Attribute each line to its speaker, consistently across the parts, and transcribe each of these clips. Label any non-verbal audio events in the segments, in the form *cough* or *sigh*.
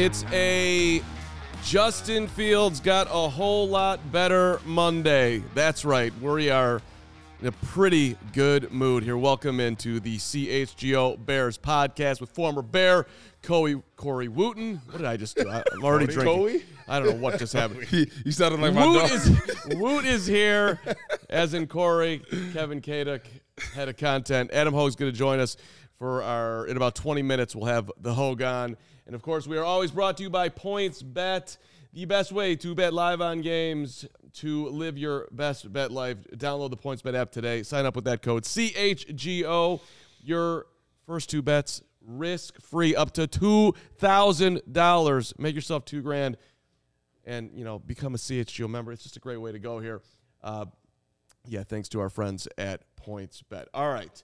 Speaker 1: It's a Justin Fields got a whole lot better Monday. That's right. We are in a pretty good mood here. Welcome into the CHGO Bears podcast with former Bear Corey, Corey Wootton. What did I just do? I- I'm already
Speaker 2: Cody
Speaker 1: drinking.
Speaker 2: Coey?
Speaker 1: I don't know what just happened. *laughs*
Speaker 2: you sounded like my dog.
Speaker 1: is, Woot is here, as in Corey, Kevin Kaduk, head of content. Adam Hoge's going to join us for our, in about 20 minutes, we'll have the Hoge on. And of course, we are always brought to you by Points Bet, the best way to bet live on games, to live your best bet life. Download the Points Bet app today. Sign up with that code CHGO. Your first two bets risk free up to $2,000. Make yourself two grand and you know become a CHGO member. It's just a great way to go here. Uh, yeah, thanks to our friends at Points Bet. All right,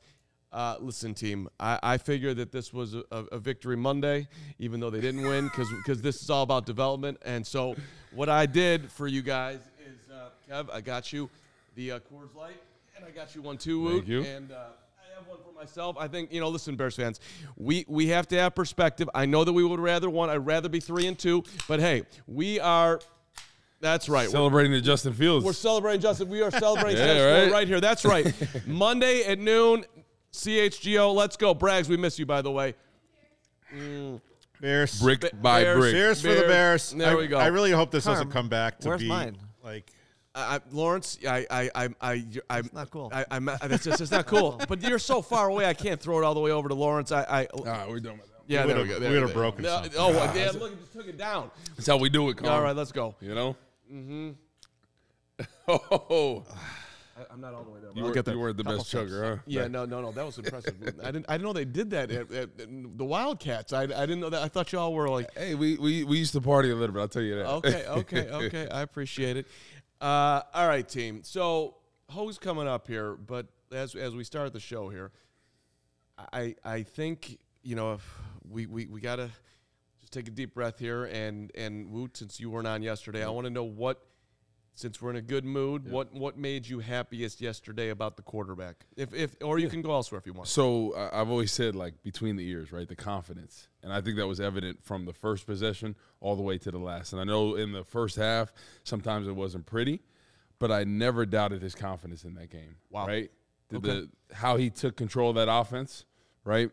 Speaker 1: uh, listen, team. I, I figured that this was a, a victory Monday, even though they didn't win, because this is all about development. And so, what I did for you guys is, uh, Kev, I got you the uh, Coors Light, and I got you one too, Woot.
Speaker 2: Thank you.
Speaker 1: And uh, I have one for myself. I think you know. Listen, Bears fans, we we have to have perspective. I know that we would rather one. I'd rather be three and two, but hey, we are. That's right. We're-
Speaker 2: Celebrating the Justin Fields.
Speaker 1: we're celebrating Justin. We are *laughs* celebrating
Speaker 2: Yeah,
Speaker 1: Justin
Speaker 2: right.
Speaker 1: right here. That's right. *laughs* Monday at noon, CHGO. Let's go. Brags, we miss you, by the way.
Speaker 3: Bears.
Speaker 2: brick
Speaker 1: Ba-
Speaker 2: by
Speaker 1: Bears.
Speaker 2: brick.
Speaker 3: Cheers for the
Speaker 1: Bears.
Speaker 3: Bears.
Speaker 1: There
Speaker 3: I,
Speaker 1: we go.
Speaker 3: I really hope this doesn't come back to
Speaker 4: where's
Speaker 3: be
Speaker 4: mine?
Speaker 3: like.
Speaker 1: I, I, Lawrence, I, I, I, I, I,
Speaker 4: It's not cool.
Speaker 1: I, I'm, it's just, it's not cool. but you're so far away, I can't throw it all the way over to Lawrence. I, I
Speaker 2: Ah, we're done with that.
Speaker 1: yeah,
Speaker 3: We
Speaker 1: there we
Speaker 3: would've-
Speaker 1: go.
Speaker 3: we
Speaker 1: There
Speaker 3: would've broken
Speaker 1: no,
Speaker 3: something.
Speaker 1: Oh, well, yeah, look, it just took it down.
Speaker 2: That's how we do it, Carl.
Speaker 1: All right, let's go.
Speaker 2: You know? Mm-hmm. *laughs* oh,
Speaker 1: I, I'm not all the way there.
Speaker 2: you,
Speaker 1: I'll
Speaker 2: were,
Speaker 1: get there.
Speaker 2: you weren't the best chugger, huh?
Speaker 1: Yeah, no, no, no. That was impressive. I didn't. I didn't know they did that. At, at, at the Wildcats. I, I didn't know that. I thought y'all were like.
Speaker 2: Hey, we, we, we used to party a little bit, I'll tell you that.
Speaker 1: Okay, *laughs* okay, okay. I appreciate it. Uh, all right, team. So Ho's coming up here, but as as we start the show here, I I think you know if we we, we gotta just take a deep breath here and and Woot, since you weren't on yesterday, I want to know what. Since we're in a good mood, what what made you happiest yesterday about the quarterback? If if or you can go elsewhere if you want.
Speaker 2: So I I've always said like between the ears, right? The confidence, and I think that was evident from the first possession all the way to the last. And I know in the first half sometimes it wasn't pretty, but I never doubted his confidence in that game.
Speaker 1: Wow.
Speaker 2: Right? The, the how he took control of that offense, right?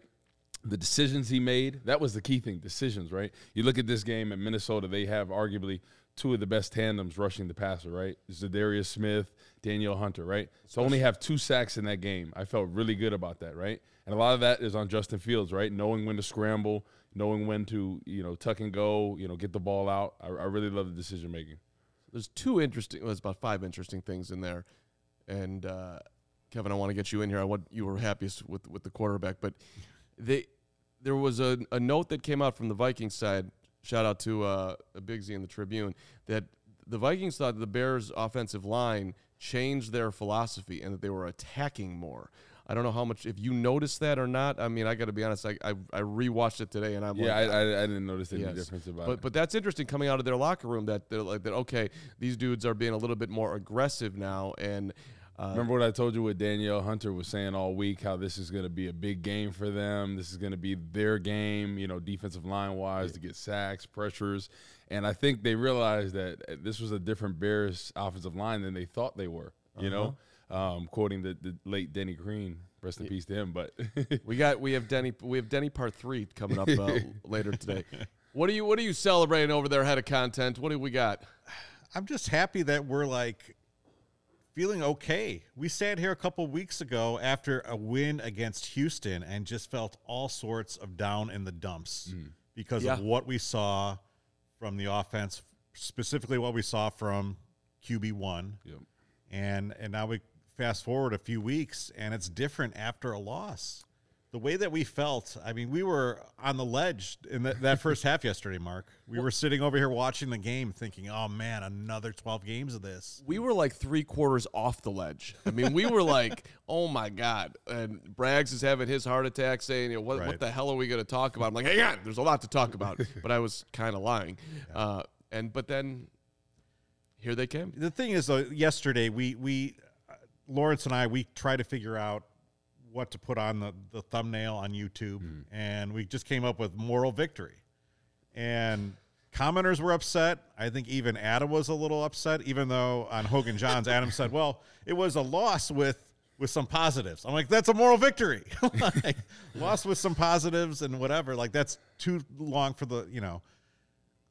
Speaker 2: The decisions he made, that was the key thing. Decisions, right? You look at this game in Minnesota, they have arguably two of the best tandems rushing the passer, right? Za'Darius Smith, Danielle Hunter, right? So only have two sacks in that game. I felt really good about that, right? And a lot of that is on Justin Fields, right? Knowing when to scramble, knowing when to, you know, tuck and go, you know, get the ball out. I, I really love the decision making.
Speaker 1: there's two interesting. Well, there's about five interesting things in there, and uh, Kevin, I want to get you in here. I want you were happiest with with the quarterback, but they there was a, a note that came out from the Vikings side. Shout out to uh, Big Z in the Tribune that the Vikings thought the Bears' offensive line changed their philosophy and that they were attacking more. I don't know how much if you noticed that or not. I mean, I got to be honest. I, I I rewatched it today and I'm
Speaker 2: Yeah,
Speaker 1: like,
Speaker 2: I, I, I didn't notice any
Speaker 1: Yes.
Speaker 2: difference about
Speaker 1: but
Speaker 2: it.
Speaker 1: but that's interesting coming out of their locker room that they're like that. Okay, these dudes are being a little bit more aggressive now, and
Speaker 2: Remember what I told you? What Danielle Hunter was saying all week? How this is going to be a big game for them. This is going to be their game. You know, defensive line wise, to get sacks, pressures, and I think they realized that uh, this was a different Bears offensive line than they thought they were. You know, um, quoting the, the late Denny Green. Rest in peace to him. But *laughs*
Speaker 1: We got we have Denny we have Denny part three coming up uh, *laughs* later today. *laughs* What are you What are you celebrating over there, head of content? What do we got?
Speaker 3: I'm just happy that we're like feeling okay. We sat here a couple weeks ago after a win against Houston and just felt all sorts of down in the dumps mm. because
Speaker 1: Yeah.
Speaker 3: of what we saw from the offense, specifically what we saw from QB one.
Speaker 2: Yep.
Speaker 3: And and now we fast forward a few weeks and it's different after a loss. The way that we felt, I mean, we were on the ledge in that, that first half yesterday, Mark. We were sitting over here watching the game thinking, oh man, another 12 games of this.
Speaker 1: We were like three quarters off the ledge. I mean, we were like, *laughs* "Oh my god!" And Braggs is having his heart attack, saying, you know, "What, what the hell are we going to talk about?" I'm like, "Hang on, there's a lot to talk about." *laughs* but I was kind of lying. Uh, and but then here they came.
Speaker 3: The thing is, though, yesterday we we uh, Lawrence and I we tried to figure out what to put on the, the thumbnail on YouTube, hmm. and we just came up with moral victory. And commenters were upset. I think even Adam was a little upset, even though on Hoge and Jahns, Adam said, *laughs* "Well, it was a loss with." With some positives, I'm like, that's a moral victory. *laughs* like, lost with some positives and whatever. Like that's too long for the, you know.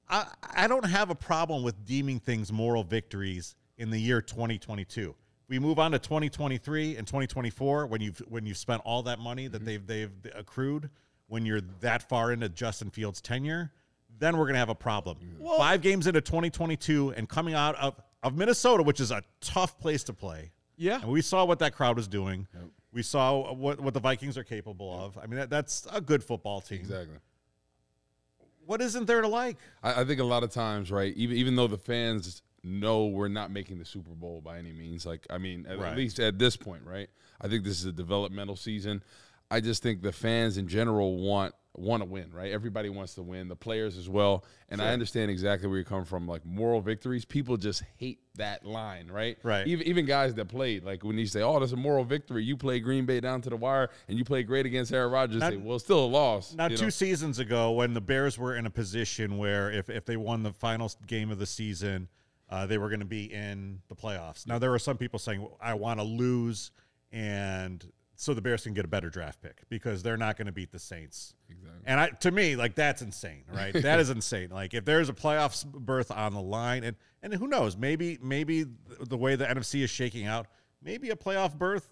Speaker 3: I, I don't have a problem with deeming things moral victories in the year 2022. We move on to 2023 and 2024 when you've when you've spent all that money that mm-hmm. they've they've accrued. When you're that far into Justin Fields' tenure, then we're gonna have a problem. Five games into 2022 and coming out of of Minnesota, which is a tough place to play.
Speaker 1: Yeah.
Speaker 3: and we saw what that crowd was doing. We saw what what the Vikings are capable of. I mean, that, that's a good football team.
Speaker 2: exactly.
Speaker 3: What isn't there to like?
Speaker 2: I, I think a lot of times, right? Even even though the fans know we're not making the Super Bowl by any means, like I mean, at,
Speaker 3: Right.
Speaker 2: at least at this point, right? I think this is a developmental season. I just think the fans in general want want to win, right? Everybody wants to win, the players as well. And I understand exactly where you're coming from. Like moral victories, people just hate that line, right?
Speaker 3: Right.
Speaker 2: Even even guys that played, like when you say, "Oh, that's a moral victory," you play Green Bay down to the wire, and you play great against Aaron Rodgers.
Speaker 3: Not-
Speaker 2: say, well, still a loss.
Speaker 3: Now, two
Speaker 2: know?
Speaker 3: seasons ago, when the Bears were in a position where if, if they won the final game of the season, uh, they were going to be in the playoffs. Now, there were some people saying, I want to lose, and so the Bears can get a better draft pick because they're not going to beat the Saints. Exactly. And I, to me, like, that's insane, right? that is insane. Like, if there's a playoffs berth on the line, and, and who knows, maybe, maybe the way the NFC is shaking out, maybe a playoff berth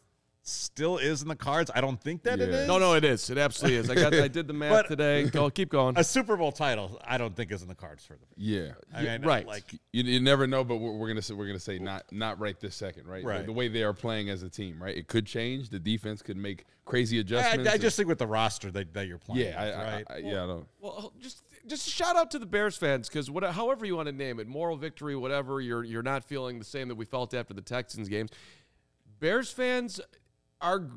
Speaker 3: still is in the cards. I don't think that it
Speaker 2: Yeah.
Speaker 3: is.
Speaker 1: No, no, it is. It absolutely is. I got. I did the *laughs* math
Speaker 3: But-
Speaker 1: today. Go, keep going.
Speaker 3: a Super Bowl title, I don't think is in the cards for them.
Speaker 2: Yeah.
Speaker 3: I mean,
Speaker 1: right.
Speaker 3: Like,
Speaker 2: You, you never know, but we're, we're gonna say we're gonna say not not right this second, right?
Speaker 3: Right.
Speaker 2: The, the way they are playing as a team, right? It could change. The defense could make crazy
Speaker 3: I,
Speaker 2: adjustments.
Speaker 3: I just think with the roster that, that you're playing,
Speaker 2: yeah, I,
Speaker 3: with,
Speaker 2: I-
Speaker 3: right?
Speaker 2: I, yeah, I don't.
Speaker 1: Well, just just a shout out to the Bears fans because what, however you want to name it, moral victory, whatever. You're you're not feeling the same that we felt after the Texans games. Bears fans are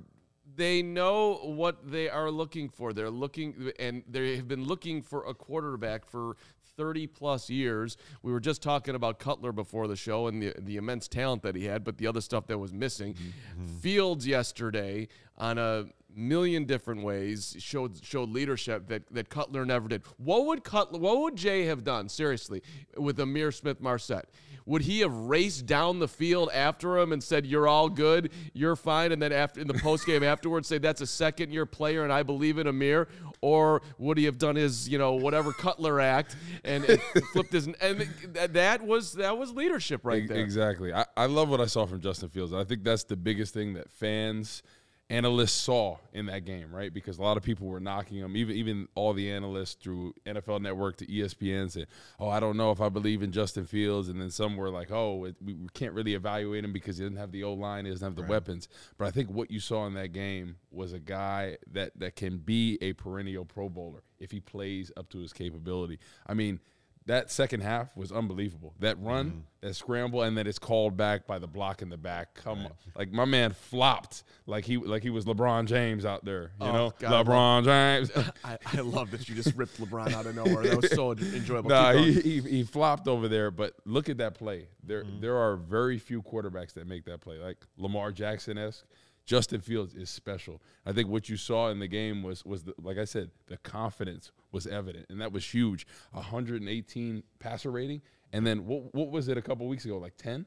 Speaker 1: they know what they are looking for. They're looking and they have been looking for a quarterback for 30 plus years. We were just talking about Cutler before the show and the the immense talent that he had, but the other stuff that was missing. Mm-hmm. Fields yesterday on a million different ways showed showed leadership that, that Cutler never did. What would Cutler what would Jay have done seriously with Ihmir Smith-Marsette? Would he have raced down the field after him and said, "You're all good, you're fine," and then after in the post game *laughs* afterwards say, "That's a second year player and I believe in Ihmir," or would he have done his you know whatever Cutler act and, and *laughs* flipped his and that was that was leadership right there.
Speaker 2: Exactly. I, I love what I saw from Justin Fields. I think that's the biggest thing that fans, analysts saw in that game, right? Because a lot of people were knocking him, even even all the analysts through NFL Network to ESPN said, "Oh, I don't know if I believe in Justin Fields," and then some were like, "Oh, it, we, can't really evaluate him because he doesn't have the O line, he doesn't have the weapons." But I think what you saw in that game was a guy that that can be a perennial Pro Bowler if he plays up to his capability. I mean that second half was unbelievable. That run,
Speaker 3: Mm-hmm.
Speaker 2: that scramble, and then it's called back by the block in the back. Come on, like my man flopped like he like he was LeBron James out there. You
Speaker 1: Oh,
Speaker 2: know,
Speaker 1: God,
Speaker 2: LeBron James. *laughs*
Speaker 1: I, I love that you just ripped LeBron out of nowhere. That was so *laughs* enjoyable.
Speaker 2: Nah, he, he he flopped over there. But look at that play. There
Speaker 1: Mm-hmm.
Speaker 2: there are very few quarterbacks that make that play. Like Lamar Jackson esque. Justin Fields is special. I think what you saw in the game was was the, like I said, the confidence was evident, and that was huge. 118 passer rating, and then what what was it a couple weeks ago? Like 10.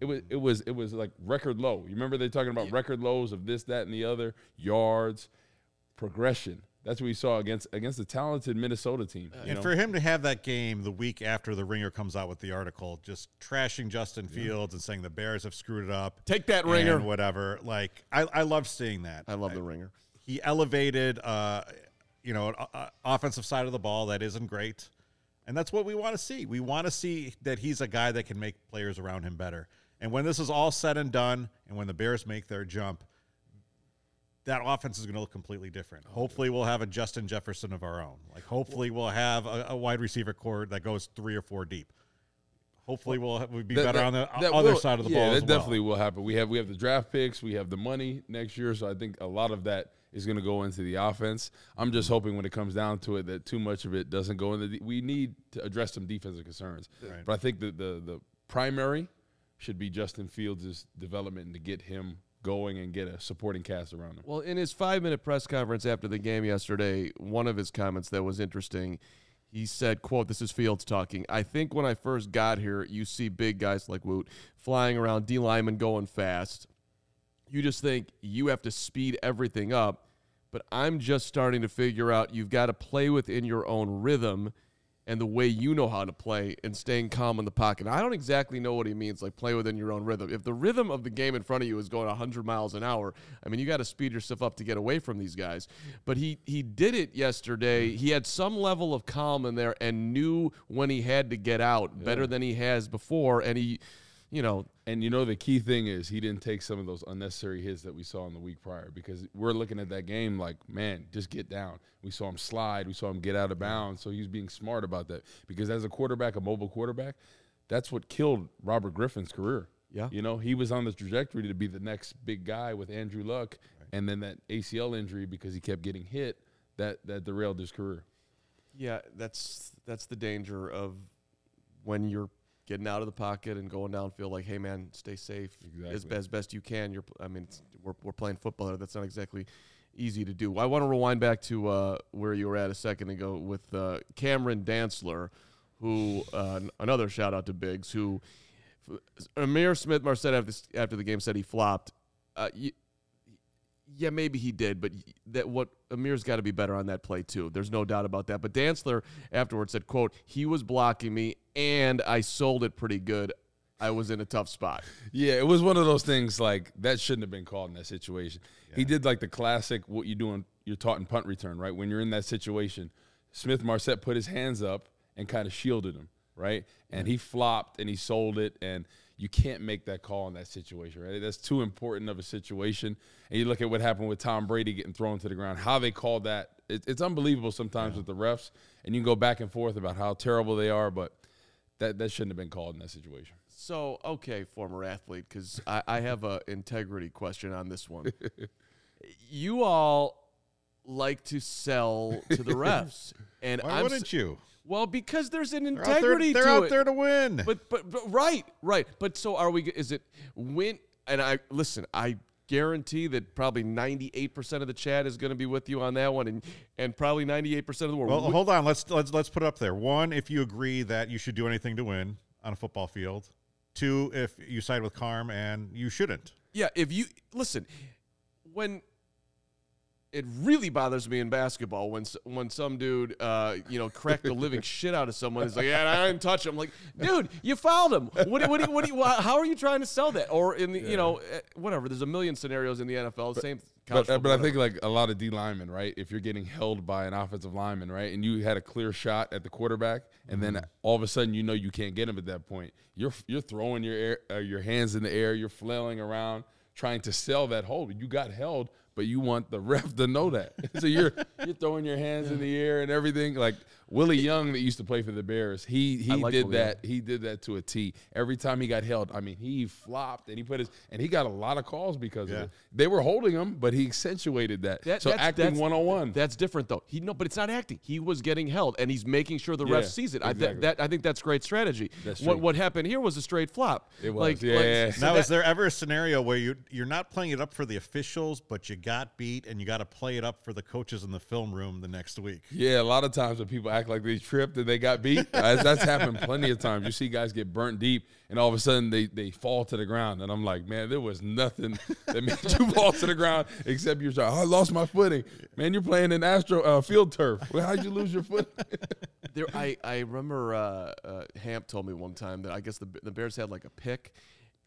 Speaker 2: It was it was it was like record low. You remember they talking about record lows of this, that, and the other yards, progression. That's what we saw against against the talented Minnesota team. you
Speaker 3: And
Speaker 2: know?
Speaker 3: for him to have that game the week after the Ringer comes out with the article, just trashing Justin Fields and saying the Bears have screwed it up,
Speaker 1: Take that,
Speaker 3: and
Speaker 1: Ringer.
Speaker 3: whatever. Like I, I love seeing that.
Speaker 1: I love the ringer.
Speaker 3: He elevated, uh, you know, an uh, offensive side of the ball that isn't great, and that's what we want to see. We want to see that he's a guy that can make players around him better. And when this is all said and done, and when the Bears make their jump, that offense is going to look completely different. Oh, hopefully, we'll have a Justin Jefferson of our own. Like, hopefully, we'll have a, a wide receiver core that goes three or four deep. Hopefully, we'll, we'll be
Speaker 2: That-
Speaker 3: better
Speaker 2: that-
Speaker 3: on the
Speaker 2: that
Speaker 3: other
Speaker 2: will-
Speaker 3: side of the
Speaker 2: yeah,
Speaker 3: ball.
Speaker 2: that
Speaker 3: as well.
Speaker 2: definitely will happen. We have we have the draft picks, we have the money next year, so I think a lot of that is going to go into the offense. I'm just hoping when it comes down to it that too much of it doesn't go into. The, we need to address some defensive concerns, but I think the the the primary should be Justin Fields' development and to get him going and get a supporting cast around him.
Speaker 1: Well, in his five minute press conference after the game yesterday, one of his comments that was interesting, he said, quote, this is Fields talking. I think when I first got here, you see big guys like Woot flying around, D lineman going fast. You just think you have to speed everything up. But I'm just starting to figure out you've got to play within your own rhythm and the way you know how to play and staying calm in the pocket. I don't exactly know what he means, like play within your own rhythm. If the rhythm of the game in front of you is going 100 miles an hour, I mean, you got to speed yourself up to get away from these guys. But he he did it yesterday. He had some level of calm in there and knew when he had to get out better than he has before. And he, you know,
Speaker 2: And you know the key thing is he didn't take some of those unnecessary hits that we saw in the week prior because we're looking at that game like, man, just get down. We saw him slide, we saw him get out of bounds, so he's being smart about that. Because as a quarterback, a mobile quarterback, that's what killed Robert Griffin's career.
Speaker 1: Yeah.
Speaker 2: You know, he was on the trajectory to be the next big guy with Andrew Luck, and then that ACL injury because he kept getting hit that that derailed his career.
Speaker 1: Yeah, that's that's the danger of when you're getting out of the pocket and going downfield. Like, hey man, stay safe as,
Speaker 2: Exactly.
Speaker 1: as best you can. You're, I mean, it's, we're we're playing football. here. That's not exactly easy to do. I want to rewind back to uh, where you were at a second ago with uh, Cameron Dantzler, who uh, n- another shout out to Biggs, who Ihmir Smith-Marsette after after the game said he flopped. Uh, yeah, maybe he did, but that what Ihmir's got to be better on that play too. There's no doubt about that. But Dantzler afterwards said, "quote He was blocking me, and I sold it pretty good. I was in a tough spot."
Speaker 2: Yeah, it was one of those things like that shouldn't have been called in that situation. He did like the classic what you doing you're taught in punt return, right? When you're in that situation, Smith-Marsette put his hands up and kind of shielded him, right? And he flopped and he sold it and you can't make that call in that situation, right? That's too important of a situation. And you look at what happened with Tom Brady getting thrown to the ground, how they called that. It, it's unbelievable sometimes with the refs, and you can go back and forth about how terrible they are, but that, that shouldn't have been called in that situation.
Speaker 1: So, okay, former athlete, because I, I have an integrity question on this one. *laughs* you all like to sell to the refs, and
Speaker 3: Why
Speaker 1: I'm
Speaker 3: wouldn't you?
Speaker 1: Well, because there's an
Speaker 3: They're out there,
Speaker 1: integrity
Speaker 3: they're out there to win.
Speaker 1: But, but but right, right. But so are we? Is it win? And I listen. I guarantee that probably 98% of the chat is going to be with you on that one, and and probably 98% of the world.
Speaker 3: well, hold on. Let's let's let's put it up there. One, if you agree that you should do anything to win on a football field. Two, if you side with Carm and you shouldn't.
Speaker 1: Yeah, if you listen, when it really bothers me in basketball when when some dude, uh, you know, cracked the living *laughs* shit out of someone. He's like, "Yeah, I didn't touch him." Like, dude, you fouled him. What? do- What? do you- What? do you- How are you trying to sell that? Or in the, you know, eh, whatever. There's a million scenarios in the NFL. Same.
Speaker 2: But, uh, but I think like a lot of D linemen, right? If you're getting held by an offensive lineman, right, and you had a clear shot at the quarterback, and then
Speaker 1: Mm-hmm.
Speaker 2: all of a sudden you know you can't get him at that point, you're you're throwing your air, uh, your hands in the air, you're flailing around trying to sell that hold. You got held, but you want the ref to know that. *laughs* so you're you're throwing your hands in the air and everything. Like Willie Young that used to play for the Bears, he he
Speaker 1: like
Speaker 2: did
Speaker 1: Willie
Speaker 2: that. He did that to a T. Every time he got held, I mean, he flopped and he put his and he got a lot of calls because
Speaker 3: Yeah.
Speaker 2: of it. They were holding him, but he accentuated that.
Speaker 1: That-
Speaker 2: so
Speaker 1: that's-
Speaker 2: acting
Speaker 1: that's-
Speaker 2: one on one.
Speaker 1: That's different though. He no, but it's not acting. He was getting held, and he's making sure the
Speaker 2: Yeah,
Speaker 1: ref sees it. I,
Speaker 2: exactly.
Speaker 1: that, that I think that's great strategy.
Speaker 2: That's
Speaker 1: What what happened here was a straight flop.
Speaker 2: It was,
Speaker 1: Like,
Speaker 2: yeah,
Speaker 1: like,
Speaker 2: yeah.
Speaker 1: so
Speaker 3: now,
Speaker 1: that-
Speaker 3: is there ever a scenario where you you're not playing it up for the officials, but you got beat, and you got to play it up for the coaches in the film room the next week?
Speaker 2: Yeah, a lot of times when people act like they tripped and they got beat, *laughs* that's, that's happened plenty of times. You see guys get burnt deep, and all of a sudden they, they fall to the ground, and I'm like, man, there was nothing that made *laughs* you fall to the ground except you're trying. Oh, I lost my footing, man. You're playing in Astro uh, field turf. Well, how'd you lose your foot? *laughs*
Speaker 1: there, I, I remember uh, uh, Hamp told me one time that I guess the the Bears had like a pick,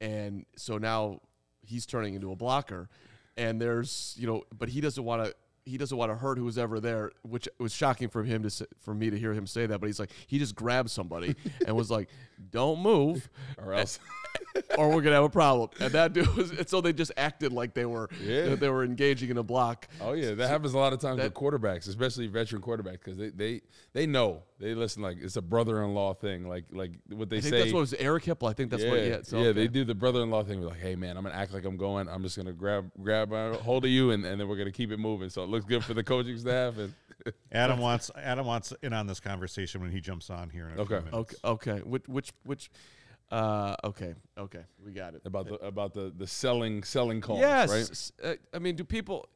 Speaker 1: and so now he's turning into a blocker, and there's you know, but he doesn't want to. He doesn't want to hurt who's ever there, which was shocking for him to say, for me to hear him say that. But he's like, he just grabbed somebody and was like, *laughs* "Don't move,
Speaker 2: or else, *laughs*
Speaker 1: or we're gonna have a problem." And that dude was, and so they just acted like they were,
Speaker 2: Yeah.
Speaker 1: that they were engaging in a block.
Speaker 2: oh yeah, that happens a lot of times
Speaker 1: that-
Speaker 2: with quarterbacks, especially veteran quarterbacks, because they, they they know they listen like it's a brother-in-law thing, like like what they
Speaker 1: I think
Speaker 2: say.
Speaker 1: that's what it was Eric Hipple. I think that's what. Yeah, so,
Speaker 2: yeah, they do the brother-in-law thing. Like, hey man, I'm gonna act like I'm going. I'm just gonna grab grab hold of you, and, and then we're gonna keep it moving. So looks good for the coaching staff. And *laughs*
Speaker 3: Adam wants Adam wants in on this conversation when he jumps on here. In a few
Speaker 2: Okay.
Speaker 3: minutes.
Speaker 1: Okay, okay. Which which which uh okay, okay. We got it.
Speaker 2: about the about the the selling selling calls,
Speaker 1: yes.
Speaker 2: right?
Speaker 1: uh, I mean, do people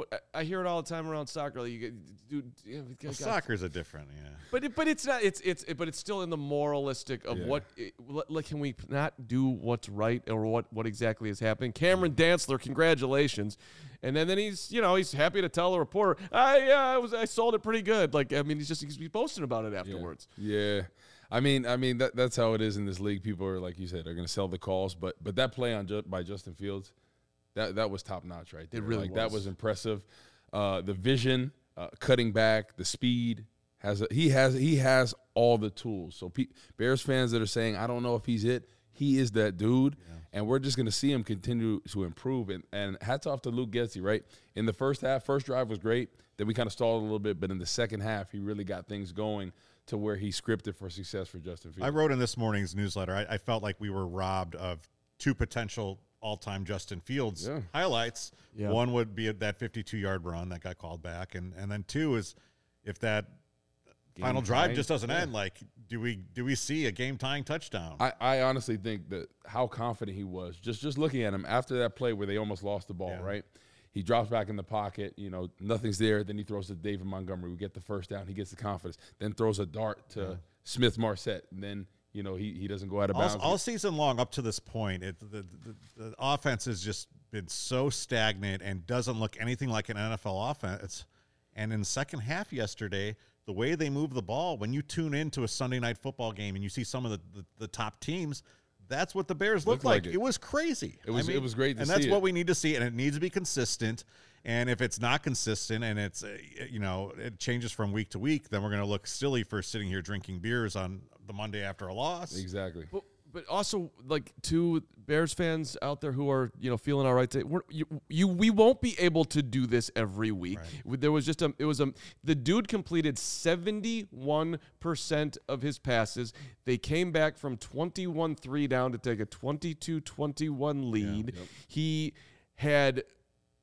Speaker 1: what, I- I hear it all the time around soccer. Like you get, dude, know,
Speaker 3: Well, soccer's a different, yeah.
Speaker 1: But it, but it's not. It's it's but it's still in the moralistic of
Speaker 2: Yeah.
Speaker 1: what. It, like, can we not do what's right or what what exactly is happening? Cameron Dantzler, congratulations, and then then he's you know he's happy to tell the reporter, I yeah I was I sold it pretty good. Like I mean he's just he's boasting about it afterwards.
Speaker 2: Yeah. I mean, I mean that that's how it is in this league. People are like you said, are going to sell the calls, but but that play on Ju- by Justin Fields, that that was top notch right there.
Speaker 1: It really
Speaker 2: like that
Speaker 1: was.
Speaker 2: was impressive. Uh, the vision, uh, cutting back, the speed has a, he has he has all the tools. So pe- Bears fans that are saying I don't know if he's it, he is that dude, and we're just going to see him continue to improve. And and hats off to Luke Getsy, right? In the first half, first drive was great. Then we kind of stalled a little bit, but in the second half, he really got things going to where he scripted for success for Justin Fields.
Speaker 3: I wrote in this morning's newsletter. I, I felt like we were robbed of two potential all-time Justin Fields
Speaker 2: Yeah.
Speaker 3: highlights.
Speaker 1: Yeah.
Speaker 3: One would be that 52-yard run that got called back, and and then two is if that final drive
Speaker 2: tying?
Speaker 3: just doesn't
Speaker 2: Yeah.
Speaker 3: end. Like, do we do we see a game-tying touchdown?
Speaker 2: I, I honestly think that how confident he was, just just looking at him after that play where they almost lost the ball, right? He drops back in the pocket, you know, nothing's there. Then he throws to David Montgomery. We get the first down. He gets the confidence. Then throws a dart to Smith-Marsette. And then, you know, he, he doesn't go out of bounds.
Speaker 3: all, all season long up to this point, it, the, the, the offense has just been so stagnant and doesn't look anything like an NFL offense. And in the second half yesterday, the way they move the ball, when you tune into a Sunday night football game and you see some of the, the, the top teams, that's what the Bears look
Speaker 2: Looked
Speaker 3: like.
Speaker 2: like
Speaker 3: it.
Speaker 2: it.
Speaker 3: was crazy.
Speaker 2: It was- it was great to
Speaker 3: and that's what
Speaker 2: it.
Speaker 3: we need to see, and it needs to be consistent. And if it's not consistent and it's uh, you know it changes from week to week, then we're going to look silly for sitting here drinking beers on the Monday after a loss.
Speaker 2: exactly.
Speaker 1: But, but also like to Bears fans out there who are you know feeling all right. To, we're, you, you we won't be able to do this every week. There was just a it was a the dude completed seventy one percent of his passes. They came back from 21-3 down to take a 22-21 lead. He had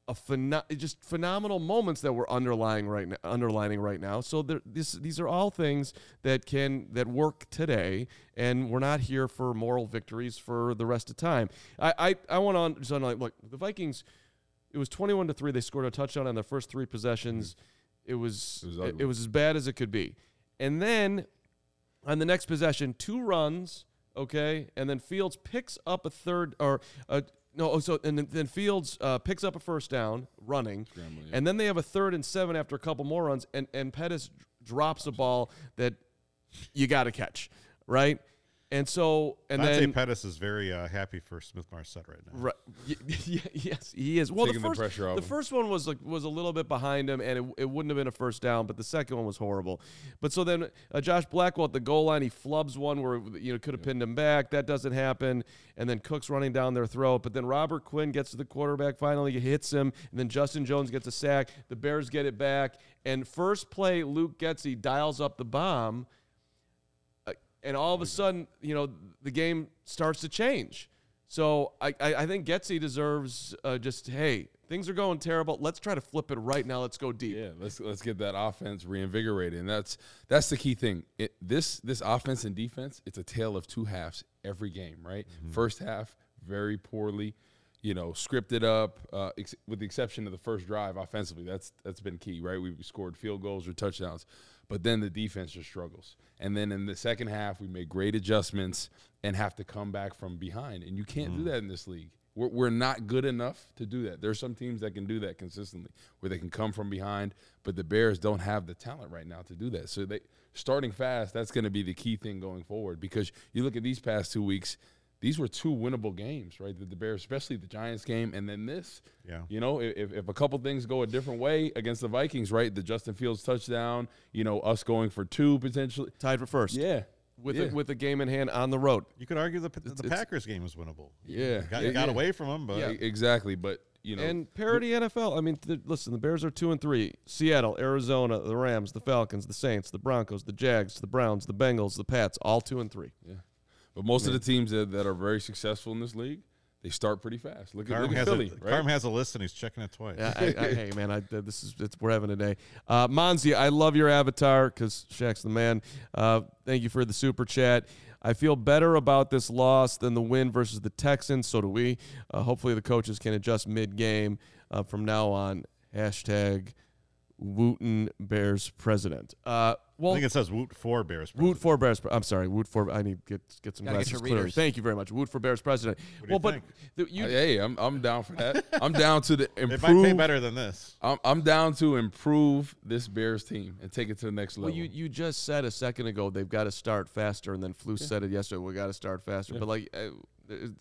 Speaker 1: a pheno- just phenomenal moments that we're underlying right now, underlining right now. So there, this, these are all things that can that work today, and we're not here for moral victories for the rest of time. I I, I went on just on like look the Vikings. It was twenty one to three. They scored a touchdown on their first three possessions. Mm-hmm. It was
Speaker 2: It was
Speaker 1: it, it was as bad as it could be, and then on the next possession, two runs, okay, and then Fields picks up a third or uh, no, oh, so and then, Fields uh, picks up a first down running,
Speaker 2: yeah.
Speaker 1: and then they have a third and seven after a couple more runs, and and Pettis drops a ball that you got to catch, right? And so, and
Speaker 3: Dante
Speaker 1: then
Speaker 3: Pettis is very uh, happy for Smith-Marsette right now.
Speaker 1: Right. *laughs* Y- y- yes, he is. Well,
Speaker 2: Taking
Speaker 1: the
Speaker 2: the
Speaker 1: first,
Speaker 2: pressure off
Speaker 1: the
Speaker 2: him.
Speaker 1: first one was like was a little bit behind him, and it, it wouldn't have been a first down. But the second one was horrible. But so then uh, Josh Blackwell at the goal line, he flubs one where you know could have pinned him back. That doesn't happen. And then Cook's running down their throat. But then Robert Quinn gets to the quarterback, finally he hits him, and then Justin Jones gets a sack. The Bears get it back, and first play Luke Getsy dials up the bomb and all of a sudden, you know, the game starts to change. So I, I, I think Getsy deserves uh, just hey, things are going terrible. Let's try to flip it right now. Let's go deep.
Speaker 2: Yeah, let's let's get that offense reinvigorated, and that's that's the key thing. It, this this offense and defense, it's a tale of two halves every game, right? First half very poorly, you know, scripted up, uh, ex- with the exception of the first drive offensively. That's that's been key, right? We've scored field goals or touchdowns, but then the defense just struggles. And then in the second half, we make great adjustments and have to come back from behind, and you can't do that in this league. We're, we're not good enough to do that. There's some teams that can do that consistently, where they can come from behind, but the Bears don't have the talent right now to do that. So they starting fast. That's going to be the key thing going forward because you look at these past two weeks. These were two winnable games, right? The, the Bears, especially the Giants game, and then this.
Speaker 3: Yeah.
Speaker 2: You know, if, if a couple things go a different way against the Vikings, right? The Justin Fields touchdown, you know, us going for two potentially.
Speaker 1: Tied for first.
Speaker 2: Yeah.
Speaker 1: With
Speaker 2: yeah.
Speaker 1: a, with a game in hand on the road.
Speaker 3: You could argue the, the
Speaker 2: it's-
Speaker 3: Packers game was winnable.
Speaker 2: Yeah.
Speaker 3: got,
Speaker 2: Yeah,
Speaker 3: got
Speaker 2: yeah.
Speaker 3: away from them, but
Speaker 1: Yeah.
Speaker 2: Exactly. But, you know,
Speaker 1: And parity NFL. I mean, th- listen, the Bears are two and three. Seattle, Arizona, the Rams, the Falcons, the Saints, the Broncos, the Jags, the Browns, the Bengals, the Pats, all two and three.
Speaker 2: Yeah. But most of the teams that, that are very successful in this league, they start pretty fast. Look at,
Speaker 3: Carm
Speaker 2: look at
Speaker 3: has
Speaker 2: Philly,
Speaker 3: a
Speaker 2: right?
Speaker 3: Carm has a list and he's checking it twice.
Speaker 1: Yeah, I, I, hey man, I, this is it's, we're having a day. Uh, Monzi, I love your avatar because Shaq's the man. Uh, thank you for the super chat. I feel better about this loss than the win versus the Texans. So do we. Uh, hopefully, the coaches can adjust mid game uh, from now on. Hashtag Wootton Bears president. Uh, well,
Speaker 3: I think it says Woot for Bears.
Speaker 1: Woot for Bears. I'm sorry, Woot for. I need to get get some
Speaker 4: Gotta
Speaker 1: glasses
Speaker 4: your
Speaker 1: clearly. Thank you very much. Woot for Bears president.
Speaker 3: do
Speaker 1: well,
Speaker 3: you
Speaker 1: but
Speaker 3: think?
Speaker 1: the, you,
Speaker 2: hey, I'm, I'm down for that. I'm down to the *laughs*
Speaker 3: It might pay
Speaker 2: improve.
Speaker 3: better than this.
Speaker 2: I'm, I'm down to improve this Bears team and take it to the next level.
Speaker 1: Well,
Speaker 2: level.
Speaker 1: you, you just said a second ago they've got to start faster, and then Flu said it yesterday. We got to start faster, but like, uh, there-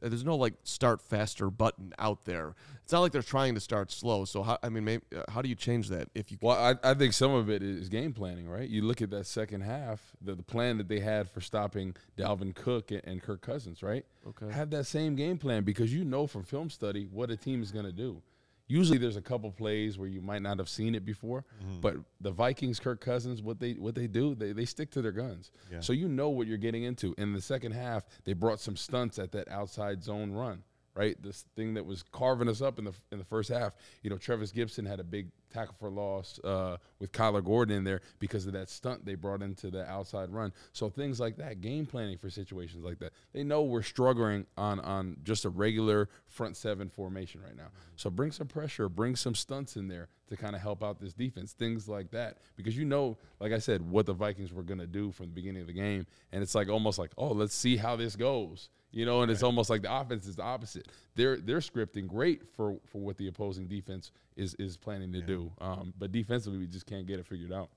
Speaker 1: there's no like start faster button out there. It's not like they're trying to start slow. So how, I mean, maybe, uh, how do you change that if you?
Speaker 2: Well, I, I think some of it is game planning, right? You look at that second half, the, the plan that they had for stopping Dalvin Cook and, and Kirk Cousins, right?
Speaker 1: Okay.
Speaker 2: Have that same game plan because you know from film study what a team is going to do. Usually, there's a couple plays where you might not have seen it before, mm-hmm. but the Vikings, Kirk Cousins, what they what they do, they, they stick to their guns.
Speaker 3: Yeah.
Speaker 2: So you know what you're getting into. In the second half, they brought some stunts at that outside zone run right? This thing that was carving us up in the in the first half. You know, Trevis Gipson had a big tackle for loss uh, with Kyler Gordon in there because of that stunt they brought into the outside run. So things like that, game planning for situations like that. They know we're struggling on on just a regular front seven formation right now. So bring some pressure, bring some stunts in there to kind of help out this defense. Things like that because you know, like I said, what the Vikings were going to do from the beginning of the game, and it's like almost like, oh, let's see how this goes. You know, and it's almost like the offense is the opposite. They're they're scripting great for for what the opposing defense is is planning to do. Um, but defensively, we just can't get it figured out.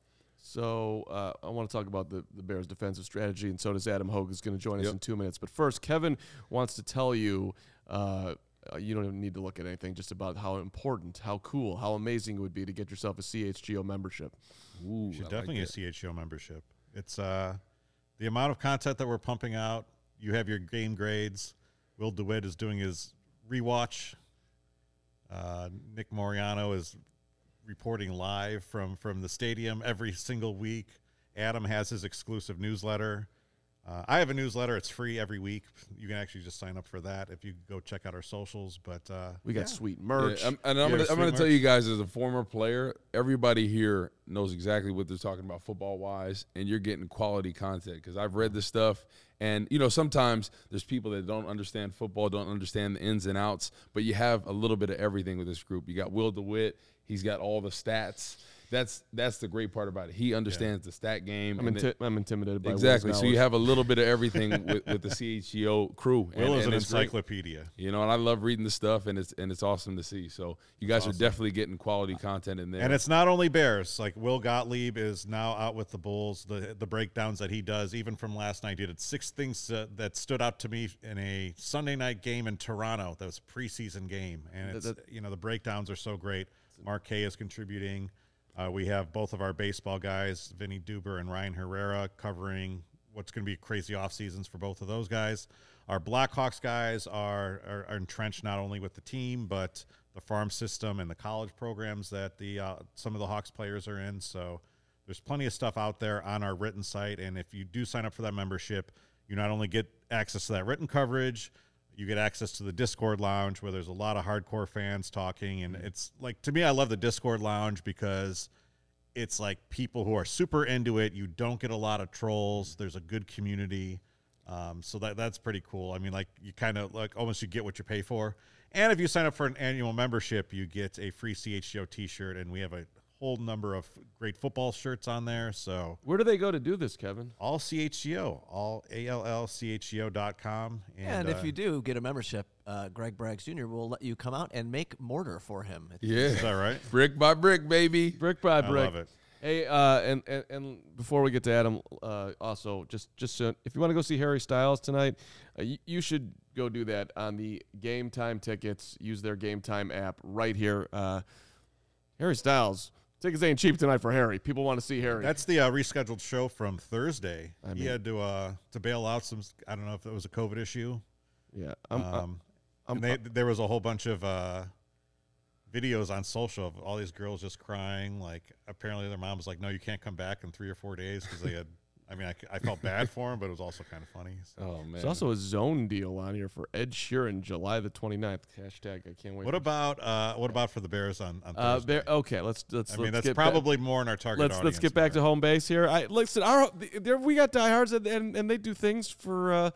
Speaker 1: So uh, I want to talk about the, the Bears' defensive strategy, and so does Adam Hoge, who's going to join us
Speaker 2: Yep.
Speaker 1: in two minutes. But first, Kevin wants to tell you. Uh, uh, you don't even need to look at anything, just about how important, how cool, how amazing it would be to get yourself a CHGO membership.
Speaker 2: Ooh,
Speaker 3: You should
Speaker 2: I
Speaker 3: definitely
Speaker 2: that.
Speaker 3: get a CHGO membership. It's uh, the amount of content that we're pumping out. You have your game grades. Will DeWitt is doing his rewatch. Uh, Nick Moriano is reporting live from from the stadium every single week. Adam has his exclusive newsletter. Uh, I have a newsletter. It's free every week. You can actually just sign up for that if you go check out our socials. But uh,
Speaker 1: We got
Speaker 3: yeah.
Speaker 1: sweet merch.
Speaker 2: Yeah, I'm- and I'm gonna, I'm gonna tell you guys as a former player, everybody here knows exactly what they're talking about football wise, and you're getting quality content because I've read this stuff. And you know, sometimes there's people that don't understand football, don't understand the ins and outs, but you have a little bit of everything with this group. You got Will DeWitt, he's got all the stats. That's that's the great part about it. He understands the stat game.
Speaker 1: I'm, inti-
Speaker 2: it-
Speaker 1: I'm intimidated by
Speaker 2: exactly. So you have a little bit of everything *laughs* with, with the CHGO crew.
Speaker 3: Will is an
Speaker 2: it's great.
Speaker 3: encyclopedia.
Speaker 2: You know, and I love reading the stuff, and it's and it's awesome to see. So you guys are definitely getting quality content in there.
Speaker 3: And it's not only Bears. Like Will Gottlieb is now out with the Bulls. The the breakdowns that he does, even from last night, he did six things uh, that stood out to me in a Sunday night game in Toronto. That was a preseason game, and it's you know the breakdowns are so great. Mark Kay is contributing. Uh, we have both of our baseball guys, Vinny Duber and Ryan Herrera, covering what's going to be crazy off seasons for both of those guys. Our Blackhawks guys are, are, are entrenched not only with the team but the farm system and the college programs that the uh, some of the Hawks players are in. So there's plenty of stuff out there on our written site, and if you do sign up for that membership, you not only get access to that written coverage, you get access to the Discord lounge where there's a lot of hardcore fans talking, and it's like to me, I love the Discord lounge because it's like people who are super into it. You don't get a lot of trolls. There's a good community. Um, so that that's pretty cool. I mean, like you kind of like almost you get what you pay for. And if you sign up for an annual membership, you get a free CHGO T-shirt, and we have a whole number of great football shirts on there. So
Speaker 1: Where do they go to do this, Kevin?
Speaker 3: all CHGO, all ALLCHGO.com. And,
Speaker 4: And
Speaker 3: uh,
Speaker 4: if you do get a membership, uh, Greg Braggs Jr. will let you come out and make mortar for him.
Speaker 2: yeah,
Speaker 3: is that right?
Speaker 2: brick by brick, baby.
Speaker 1: Brick by brick.
Speaker 3: I love it.
Speaker 1: Hey, uh, and, and and before we get to Adam, uh, also just just so, if you want to go see Harry Styles tonight, uh, you, you should go do that on the Game Time tickets. Use their Game Time app right here. Uh, Harry Styles tickets ain't cheap tonight for Harry. People want to see Harry.
Speaker 3: That's the uh, rescheduled show from Thursday.
Speaker 1: I
Speaker 3: he
Speaker 1: mean-
Speaker 3: had to uh, to bail out some. I don't know if it was a COVID issue.
Speaker 1: yeah, I'm,
Speaker 3: Um,
Speaker 1: I'm-
Speaker 3: and they, there was a whole bunch of uh, videos on social of all these girls just crying. Like apparently their mom was like, "No, you can't come back in three or four days" because they had. I mean, I, I felt bad *laughs* for him, but it was also kind of funny. So.
Speaker 2: Oh man,
Speaker 1: there's also a zone deal on here for Ed Sheeran, July the 29th. Hashtag I can't wait.
Speaker 3: What about uh, what about for the Bears on, on
Speaker 1: uh,
Speaker 3: Thursday?
Speaker 1: there, okay, let's let's.
Speaker 3: I mean,
Speaker 1: let's
Speaker 3: that's
Speaker 1: get back-
Speaker 3: probably more in our target
Speaker 1: let's
Speaker 3: audience.
Speaker 1: let's get back to home base here. I listen. Our there we got diehards and and, and they do things for uh,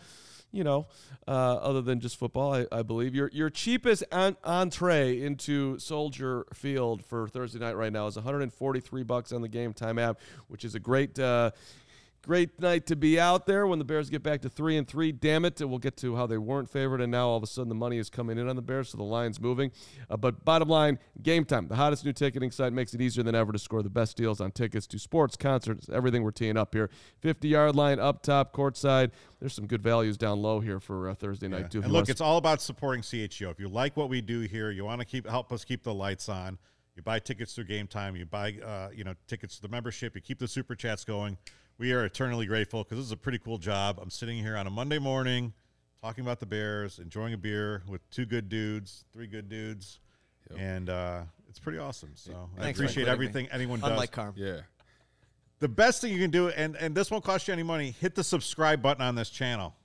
Speaker 1: you know uh, other than just football. I, I believe your your cheapest en- entree into Soldier Field for Thursday night right now is 143 bucks on the Game Time app, which is a great. Uh, Great night to be out there when the Bears get back to three and three. Damn it, we'll get to how they weren't favored, and now all of a sudden the money is coming in on the Bears, so the line's moving. Uh, but bottom line, game time. The hottest new ticketing site makes it easier than ever to score the best deals on tickets to sports, concerts, everything we're teeing up here. 50 yard line up top, courtside. There's some good values down low here for uh, Thursday night
Speaker 3: Yeah.
Speaker 1: too.
Speaker 3: And look, it's all about supporting CHGO. If you like what we do here, you want to keep help us keep the lights on. You buy tickets through Game Time. You buy, uh, you know, tickets to the membership. You keep the super chats going. We are eternally grateful because this is a pretty cool job. I'm sitting here on a Monday morning, talking about the Bears, enjoying a beer with two good dudes, three good dudes, and uh, it's pretty awesome. So I
Speaker 4: Thanks for
Speaker 3: appreciate
Speaker 4: including me.
Speaker 3: everything anyone does.
Speaker 4: Unlike Carm.
Speaker 2: yeah.
Speaker 3: the best thing you can do, and and this won't cost you any money. Hit the subscribe button on this channel.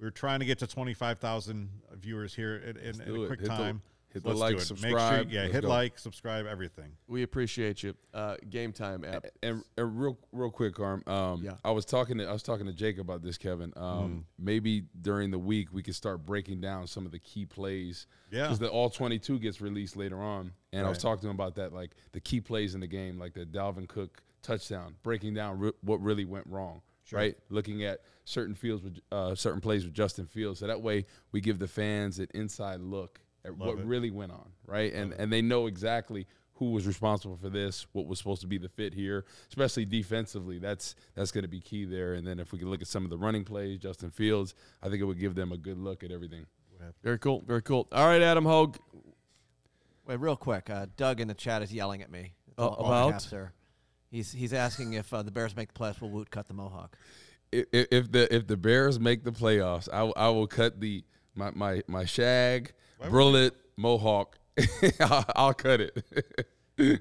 Speaker 3: We're trying to get to twenty five thousand viewers here in, in, in
Speaker 2: do
Speaker 3: a
Speaker 2: it.
Speaker 3: quick
Speaker 2: Hit the-
Speaker 3: time.
Speaker 2: Hit the
Speaker 3: Let's
Speaker 2: like,
Speaker 3: do it. Make
Speaker 2: subscribe.
Speaker 3: sure, yeah,
Speaker 2: Let's
Speaker 3: hit
Speaker 2: go.
Speaker 3: like, subscribe, everything.
Speaker 1: We appreciate you. Uh, game time app.
Speaker 2: And, and real real quick, Arm. Um,
Speaker 1: Yeah.
Speaker 2: I was talking to I was talking to Jake about this, Kevin. Um,
Speaker 3: Mm.
Speaker 2: Maybe during the week we could start breaking down some of the key plays.
Speaker 3: Yeah.
Speaker 2: because the all twenty two gets released later on, and I was talking to him about that, like the key plays in the game, like the Dalvin Cook touchdown, breaking down re- what really went wrong. Right, looking at certain fields with uh, certain plays with Justin Fields, so that way we give the fans an inside look at what
Speaker 3: it.
Speaker 2: really went on, right? And and they know exactly who was responsible for this, what was supposed to be the fit here, especially defensively. That's that's going to be key there. And then if we can look at some of the running plays, Justin Fields, I think it would give them a good look at everything.
Speaker 1: Very cool. Very cool. All right, Adam Hoge.
Speaker 4: Wait, real quick. Uh, Doug in the chat is yelling at me. It's
Speaker 1: Oh,
Speaker 4: all- all
Speaker 1: about?
Speaker 4: caps. He's he's asking if uh, the Bears make the playoffs, will Woot cut the mohawk?
Speaker 2: I- i- If the if the Bears make the playoffs, I, will- I will cut the my my my shag, bullet, mohawk. I'll, *laughs* I'll cut it. *laughs*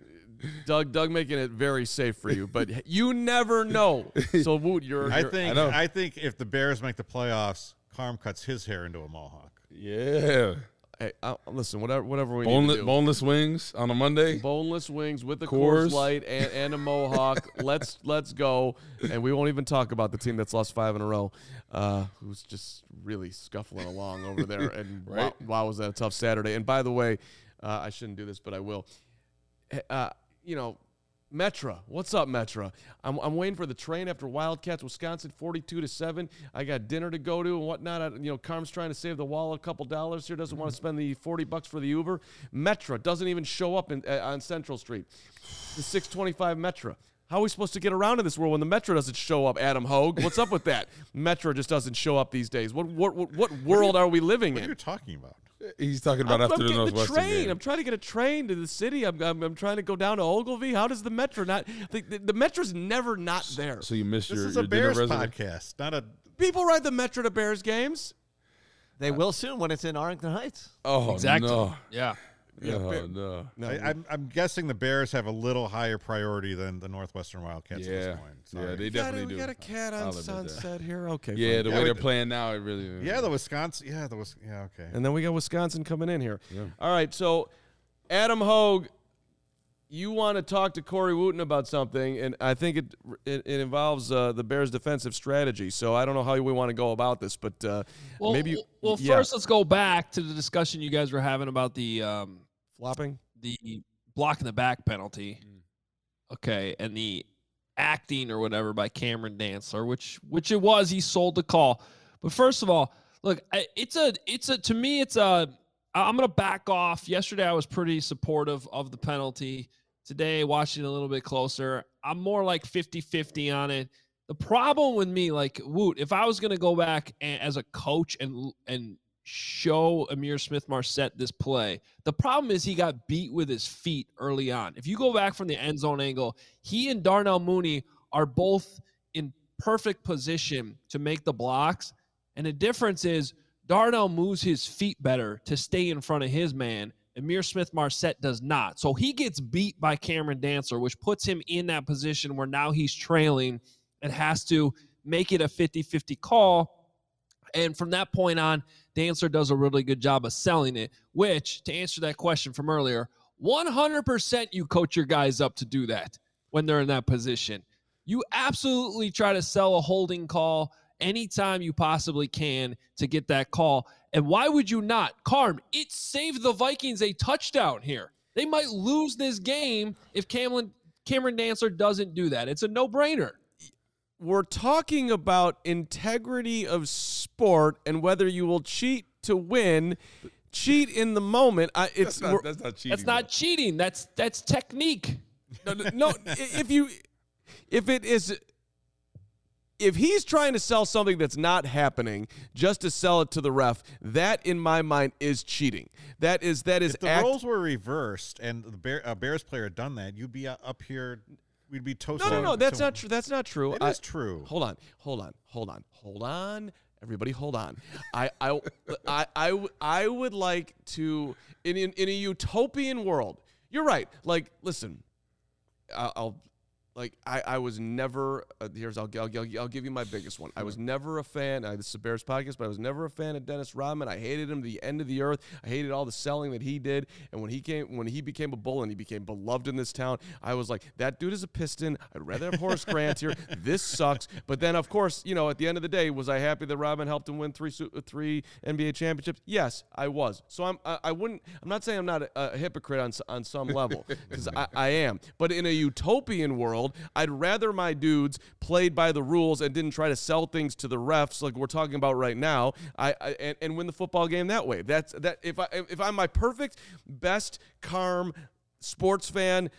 Speaker 1: Doug, Doug, making it very safe for you, but you never know. So, Woot, you're.
Speaker 3: I
Speaker 1: you're-
Speaker 3: think
Speaker 2: know.
Speaker 3: I, think if the Bears make the playoffs, Carm cuts his hair into a mohawk.
Speaker 2: yeah,
Speaker 1: Hey, uh, listen, whatever, whatever we need
Speaker 2: boneless
Speaker 1: to do.
Speaker 2: boneless wings on a Monday.
Speaker 1: boneless wings with the
Speaker 2: Coors.
Speaker 1: Coors Light and, and a mohawk. *laughs* let's let's go, and we won't even talk about the team that's lost five in a row, uh, who's just really scuffling along over *laughs* there. And wow,
Speaker 2: Right.
Speaker 1: wow, was that a tough Saturday? And by the way, uh, I shouldn't do this, but I will. Uh, you know, Metra, what's up, Metra? I'm, I'm waiting for the train after Wildcats, Wisconsin, 42 to seven. I got dinner to go to and whatnot. I, you know, Carm's trying to save the wallet a couple dollars here. Doesn't want to spend the 40 bucks for the Uber. Metra doesn't even show up in, uh, on Central Street. The 625 Metra. How are we supposed to get around in this world when the Metro doesn't show up, Adam Hoge? What's up with that? *laughs* Metro just doesn't show up these days. What what what, what world are we living in?
Speaker 3: What are you talking about?
Speaker 2: He's talking about
Speaker 1: I'm,
Speaker 2: after
Speaker 1: I'm
Speaker 2: the
Speaker 1: getting the
Speaker 2: Northwestern
Speaker 1: train.
Speaker 2: game.
Speaker 1: I'm trying to get a train to the city. I'm, I'm, I'm trying to go down to Ogilvie. How does the Metro not? The, the, the Metro's never not there.
Speaker 2: so you missed
Speaker 3: This
Speaker 2: your,
Speaker 3: is
Speaker 2: your
Speaker 3: a
Speaker 2: dinner
Speaker 3: Bears podcast, not a.
Speaker 1: People ride the Metro to Bears games.
Speaker 4: They will soon when it's in Arlington Heights.
Speaker 2: Oh
Speaker 5: Exactly.
Speaker 2: no!
Speaker 5: Yeah.
Speaker 2: Oh no!
Speaker 1: No,
Speaker 3: I, I'm, I'm guessing the Bears have a little higher priority than the Northwestern Wildcats at
Speaker 2: Yeah,
Speaker 3: this point.
Speaker 2: yeah, they
Speaker 1: we got, a,
Speaker 2: definitely
Speaker 1: we got a cat on
Speaker 2: admit that.
Speaker 1: Sunset here. Okay,
Speaker 2: Yeah,
Speaker 1: fine.
Speaker 2: the
Speaker 3: Yeah,
Speaker 2: way
Speaker 3: we
Speaker 2: they're playing now, it really.
Speaker 3: Yeah, the Wisconsin. Yeah, the Wisconsin. Yeah, okay.
Speaker 1: And then we got Wisconsin coming in here. All right, so Adam Hoge, you want to talk to Corey Wootton about something, and I think it it, it involves uh, the Bears' defensive strategy. So I don't know how we want to go about this, but uh,
Speaker 5: Well,
Speaker 1: maybe you,
Speaker 5: well,
Speaker 1: yeah.
Speaker 5: first let's go back to the discussion you guys were having about the um,
Speaker 1: flopping.
Speaker 5: the block in the back penalty. Okay, and the acting or whatever by Cameron Dantzler, which which it was. He sold the call. But first of all, look, it's a it's a to me it's a I'm gonna back off. Yesterday I was pretty supportive of the penalty. Today, watching a little bit closer, I'm more like 50-50 on it. The problem with me, like Woot, if I was gonna go back and, as a coach and and show Ihmir Smith-Marsette this play. The problem is he got beat with his feet early on. If you go back from the end zone angle, he and Darnell Mooney are both in perfect position to make the blocks. And the difference is Darnell moves his feet better to stay in front of his man. Ihmir Smith-Marsette does not. So he gets beat by Cameron Dantzler, which puts him in that position where now he's trailing and has to make it a 50 50 call. And from that point on, Dantzler does a really good job of selling it, which, to answer that question from earlier, 100% you coach your guys up to do that when they're in that position. You absolutely try to sell a holding call anytime you possibly can to get that call. And why would you not? Carm, it saved the Vikings a touchdown here. They might lose this game if Cameron, Cameron Dantzler doesn't do that. It's a no brainer.
Speaker 1: We're talking about integrity of sport and whether you will cheat to win. Cheat in the moment. I, it's
Speaker 2: That's not, that's not cheating.
Speaker 5: That's not cheating. That's that's technique.
Speaker 1: no, no, no, if you if it is if he's trying to sell something that's not happening just to sell it to the ref that in my mind is cheating that is that is
Speaker 3: If the
Speaker 1: act-
Speaker 3: roles were reversed and the Bear, a Bears player had done that, you'd be uh, up here. We'd be toasting.
Speaker 1: no no no that's not true that's not true
Speaker 3: It
Speaker 1: I-
Speaker 3: is true.
Speaker 1: hold on hold on hold on hold on everybody hold on I, I, I, I, I would like to in, in in a utopian world you're right like listen I'll, I'll like I, I was never uh, here's I'll, I'll, I'll, I'll give you my biggest one. I was never a fan. I, this is a Bears podcast, but I was never a fan of Dennis Rodman. I hated him to the end of the earth. I hated all the selling that he did. And when he came, when he became a bull and he became beloved in this town, I was like, that dude is a piston. I'd rather have Horace Grant here. *laughs* This sucks. But then, of course, you know, at the end of the day, was I happy that Rodman helped him win three three NBA championships? Yes, I was. So I'm I, I wouldn't. I'm not saying I'm not a, a hypocrite on on some level because *laughs* I, I am. But in a utopian world, I'd rather my dudes played by the rules and didn't try to sell things to the refs like we're talking about right now. I, I and, and win the football game that way. That's that. If I if I'm my perfect best calm sports fan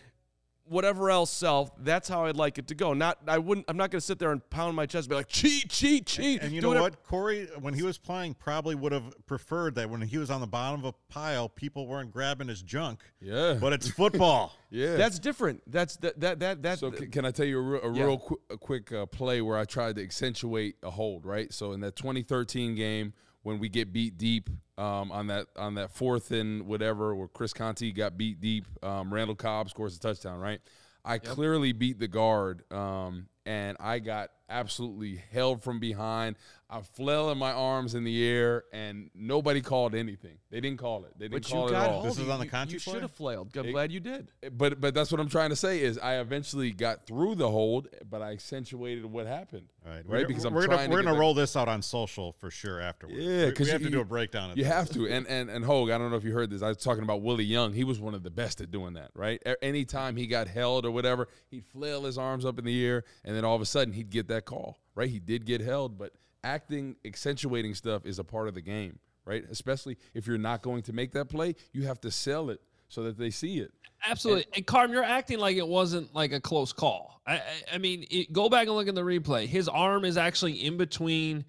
Speaker 1: whatever else self that's how i'd like it to go not i wouldn't i'm not going to sit there and pound my chest and be like cheat cheat cheat
Speaker 3: And you know
Speaker 1: whatever-
Speaker 3: what? Corey, when he was playing, probably would have preferred that when he was on the bottom of a pile, people weren't grabbing his junk.
Speaker 2: Yeah.
Speaker 3: But it's football. *laughs*
Speaker 2: Yeah.
Speaker 1: that's different that's that that that, that
Speaker 2: So c- can I tell you a, real- a
Speaker 1: Yeah.
Speaker 2: real qu- a quick uh, play where I tried to accentuate a hold, right? So in that 2013 game when we get beat deep um, on that on that fourth and whatever where Chris Conte got beat deep, um, Randall Cobb scores a touchdown, right? I clearly beat the guard um, and I got absolutely held from behind. I flailing my arms in the air, and nobody called anything. They didn't call it. They didn't
Speaker 1: But
Speaker 2: call
Speaker 1: you
Speaker 2: it
Speaker 1: got
Speaker 2: at all.
Speaker 3: This is on the
Speaker 1: you- You should have flailed. I'm
Speaker 2: It-
Speaker 1: glad you did.
Speaker 2: But but that's what I'm trying to say is I eventually got through the hold, but I accentuated what happened.
Speaker 3: All right,
Speaker 2: right?
Speaker 3: we're,
Speaker 2: Because I'm
Speaker 3: we're
Speaker 2: trying
Speaker 3: gonna
Speaker 2: to
Speaker 3: we're gonna
Speaker 2: that-
Speaker 3: roll this out on social for sure afterwards.
Speaker 2: Yeah, because
Speaker 3: we have to do a breakdown. Of that.
Speaker 2: You
Speaker 3: this.
Speaker 2: have to, and and and Hoge. I don't know if you heard this. I was talking about Willie Young. He was one of the best at doing that. Right. A- Anytime he got held or whatever, he'd flail his arms up in the air, and then all of a sudden he'd get that call. Right. He did get held, but acting, accentuating stuff is a part of the game. Right. Especially if you're not going to make that play, you have to sell it so that they see it.
Speaker 5: Absolutely. And, Carm, you're acting like it wasn't like a close call. I, I, I mean, it, go back and look at the replay. His arm is actually in between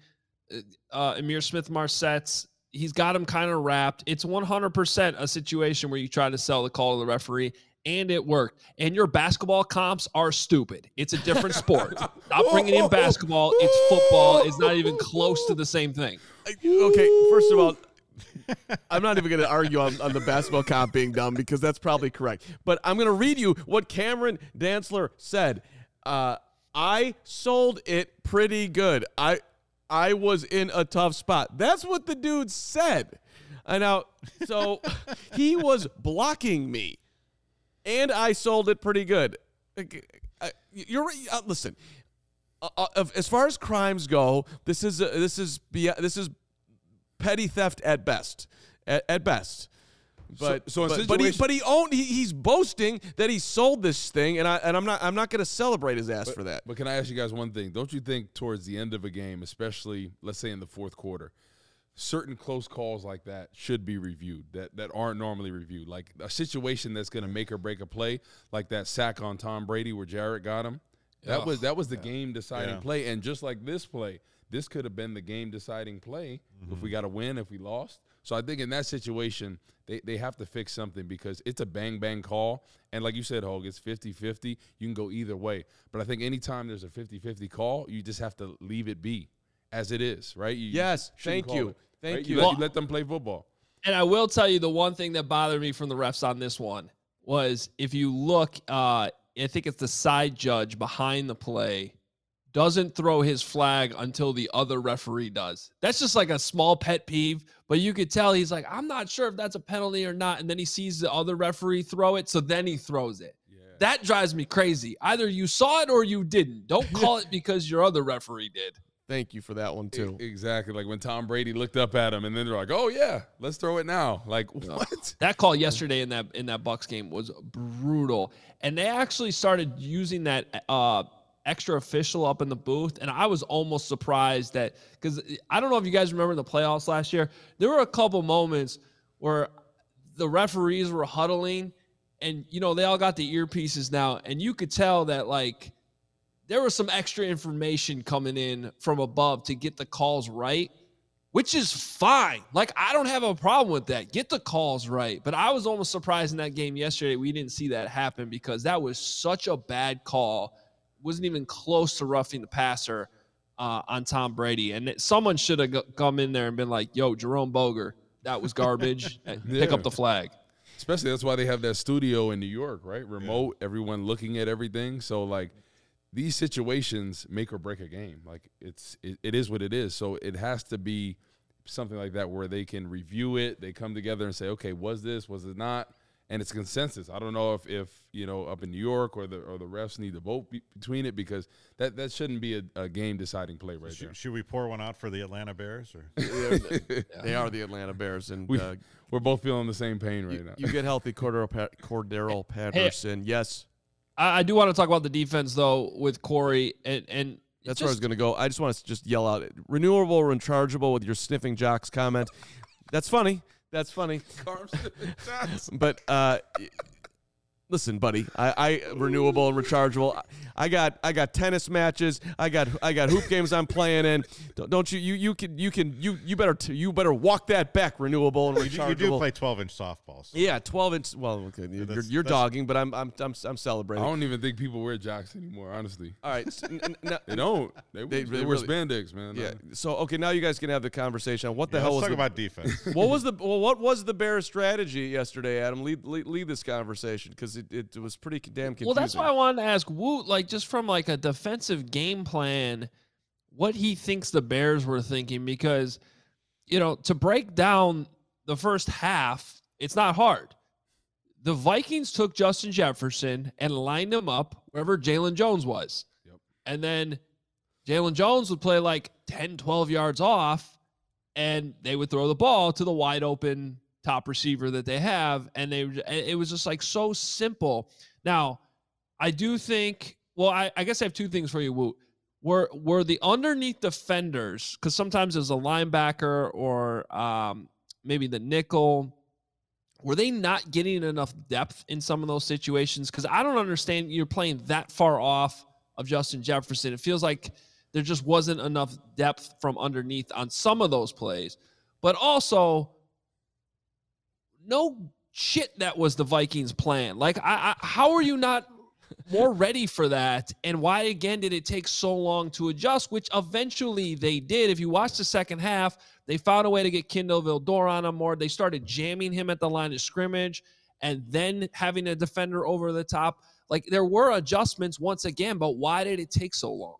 Speaker 5: uh, uh, Ihmir Smith-Marsette's. He's got him kind of wrapped. It's 100% a situation where you try to sell the call to the referee, and it worked. And your basketball comps are stupid. It's a different *laughs* sport. Stop bringing in basketball. It's football. It's not even close to the same thing.
Speaker 1: Okay, first of all, I'm not even going to argue on, on the basketball comp being dumb because that's probably correct. But I'm going to read you what Cameron Dantzler said. Uh, I sold it pretty good. I I was in a tough spot. That's what the dude said. And now, so *laughs* he was blocking me, and I sold it pretty good. Uh, You're. Uh, listen. Uh, uh, as far as crimes go, this is uh, this is this is petty theft at best. At, at best. But
Speaker 2: so in
Speaker 1: but, but he but he owned he, he's boasting that he sold this thing and I and I'm not I'm not going to celebrate his ass for that.
Speaker 2: But can I ask you guys one thing? Don't you think towards the end of a game, especially let's say in the fourth quarter, certain close calls like that should be reviewed that that aren't normally reviewed? Like a situation that's going to make or break a play, like that sack on Tom Brady where Jarrett got him. That was that was the game deciding
Speaker 3: Yeah.
Speaker 2: play, and just like this play, this could have been the game deciding play if we mm-hmm. got a win, if we lost. So I think in that situation, they, they have to fix something because it's a bang bang call. And like you said, Hoge, it's 50 50. You can go either way. But I think anytime there's a 50 50 call, you just have to leave it be as it is, right? You, you
Speaker 1: Yes,
Speaker 2: shouldn't
Speaker 1: thank you.
Speaker 2: it,
Speaker 1: Thank
Speaker 2: right?
Speaker 1: you.
Speaker 2: let,
Speaker 5: Well-
Speaker 2: you let them play football.
Speaker 5: And I will tell you the one thing that bothered me from the refs on this one was if you look, uh, I think it's the side judge behind the play doesn't throw his flag until the other referee does. That's just like a small pet peeve, but you could tell he's like, I'm not sure if that's a penalty or not. And then he sees the other referee throw it, so then he throws it. That drives me crazy. Either you saw it or you didn't. Don't call it because your other referee did.
Speaker 1: Thank you for that one too.
Speaker 2: Exactly. Like when Tom Brady looked up at him and then they're like, oh, yeah, let's throw it now. Like, *laughs* what?
Speaker 5: That call yesterday in that in that Bucs game was brutal, and they actually started using that uh, extra official up in the booth, and I was almost surprised that because I don't know if you guys remember the playoffs last year, there were a couple moments where the referees were huddling, and you know they all got the earpieces now, and you could tell that like there was some extra information coming in from above to get the calls right which is fine. Like I don't have a problem with that. Get the calls right. But I was almost surprised in that game yesterday we didn't see that happen because that was such a bad call. Wasn't even close to roughing the passer uh, on Tom Brady. And it- someone should have g- come in there and been like, "Yo, Jerome Boger, that was garbage. *laughs* and Pick up the flag."
Speaker 2: Especially that's why they have that studio in New York, right? Remote, everyone looking at everything. So like these situations make or break a game. Like it's it, it is what it is. So it has to be something like that where they can review it. They come together and say, okay, was this, was it not? And it's consensus. I don't know if, if you know up in New York or the or the refs need to vote be, between it because that, that shouldn't be a, a game deciding play right there.
Speaker 3: Should, should we pour one out for the Atlanta Bears? Or *laughs* *laughs*
Speaker 1: They are the Atlanta Bears, and
Speaker 2: We,
Speaker 1: uh,
Speaker 2: we're both feeling the same pain right
Speaker 1: you,
Speaker 2: now.
Speaker 1: you get healthy, Cordarrelle, pa- Cordarrelle *laughs* Patterson. Yes,
Speaker 5: I, I do want to talk about the defense though with Corey and and
Speaker 1: That's
Speaker 5: just,
Speaker 1: where I was going to go. I just want to just yell out renewable or rechargeable with your sniffing jocks comment. That's funny. That's funny. *laughs* But uh, listen, buddy, I, I renewable and rechargeable. I got I got tennis matches. I got I got hoop games I'm playing in. Don't, don't you you you can you can you you better t- you better walk that back. Renewable and
Speaker 3: you, do-
Speaker 1: rechargeable.
Speaker 3: you do play 12 inch softballs.
Speaker 1: Yeah, 12 inch. Well, okay, you're,
Speaker 3: that's-
Speaker 1: you're
Speaker 3: that's-
Speaker 1: dogging, but I'm I'm I'm, I'm celebrating.
Speaker 2: I don't even think people wear jocks anymore, honestly.
Speaker 1: All right. s- n- n- *laughs* n-
Speaker 2: They don't. They,
Speaker 1: They-
Speaker 2: they,
Speaker 1: they
Speaker 2: wear
Speaker 1: really-
Speaker 2: spandex, man.
Speaker 1: yeah. So okay, now you guys can have the conversation on what the
Speaker 3: Yeah,
Speaker 1: hell
Speaker 3: let's
Speaker 1: was
Speaker 3: talk
Speaker 1: the,
Speaker 3: about defense. *laughs*
Speaker 1: what was the well, what was the Bears' strategy yesterday, Adam? Lead lead, lead this conversation because It, it was pretty damn confusing.
Speaker 5: Well, that's why I wanted to ask Woot, like just from like a defensive game plan, what he thinks the Bears were thinking, because you know to break down the first half, it's not hard. The Vikings took Justin Jefferson and lined him up wherever Jaylon Johnson was,
Speaker 2: Yep.
Speaker 5: and then Jaylon Johnson would play like 10, 12 yards off, and they would throw the ball to the wide open top receiver that they have, and they it was just like so simple. Now, I do think. Well, I, I guess I have two things for you, Woot. Were were the underneath defenders because sometimes there's a linebacker or um, maybe the nickel. Were they not getting enough depth in some of those situations? Because I don't understand you're playing that far off of Justin Jefferson. It feels like there just wasn't enough depth from underneath on some of those plays. But also, no shit that was the Vikings plan. Like I, I how are you not more *laughs* ready for that? And why again did it take so long to adjust? Which eventually they did. If you watch the second half, they found a way to get Kindle Vildor on him more. They started jamming him at the line of scrimmage and then having a defender over the top. Like there were adjustments once again, but why did it take so long?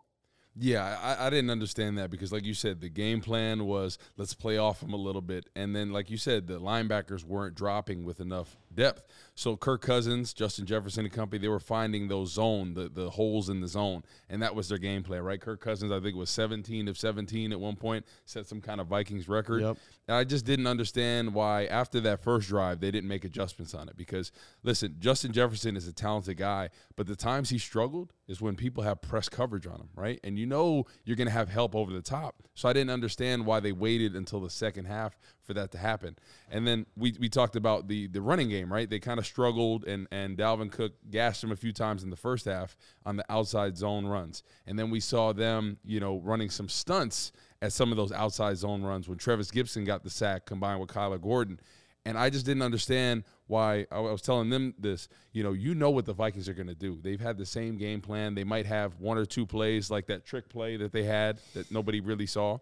Speaker 2: Yeah, I, I didn't understand that because, like you said, the game plan was let's play off them a little bit, and then, like you said, the linebackers weren't dropping with enough depth. So Kirk Cousins, Justin Jefferson, and company, they were finding those zone, the the holes in the zone, and that was their game plan, right? Kirk Cousins, I think, was 17 of 17 at one point, set some kind of Vikings record.
Speaker 1: Yep.
Speaker 2: And I just didn't understand why after that first drive they didn't make adjustments on it because listen, Justin Jefferson is a talented guy, but the times he struggled is when people have press coverage on him, right? And you know you're going to have help over the top. So I didn't understand why they waited until the second half for that to happen. And then we, we talked about the the running game, right? They kind of struggled and and Dalvin Cook gassed him a few times in the first half on the outside zone runs. And then we saw them, you know, running some stunts at some of those outside zone runs when Trevis Gipson got the sack combined with Kyler Gordon. And I just didn't understand why I was telling them this. You know, you know what the Vikings are going to do. They've had the same game plan. They might have one or two plays like that trick play that they had that nobody really saw,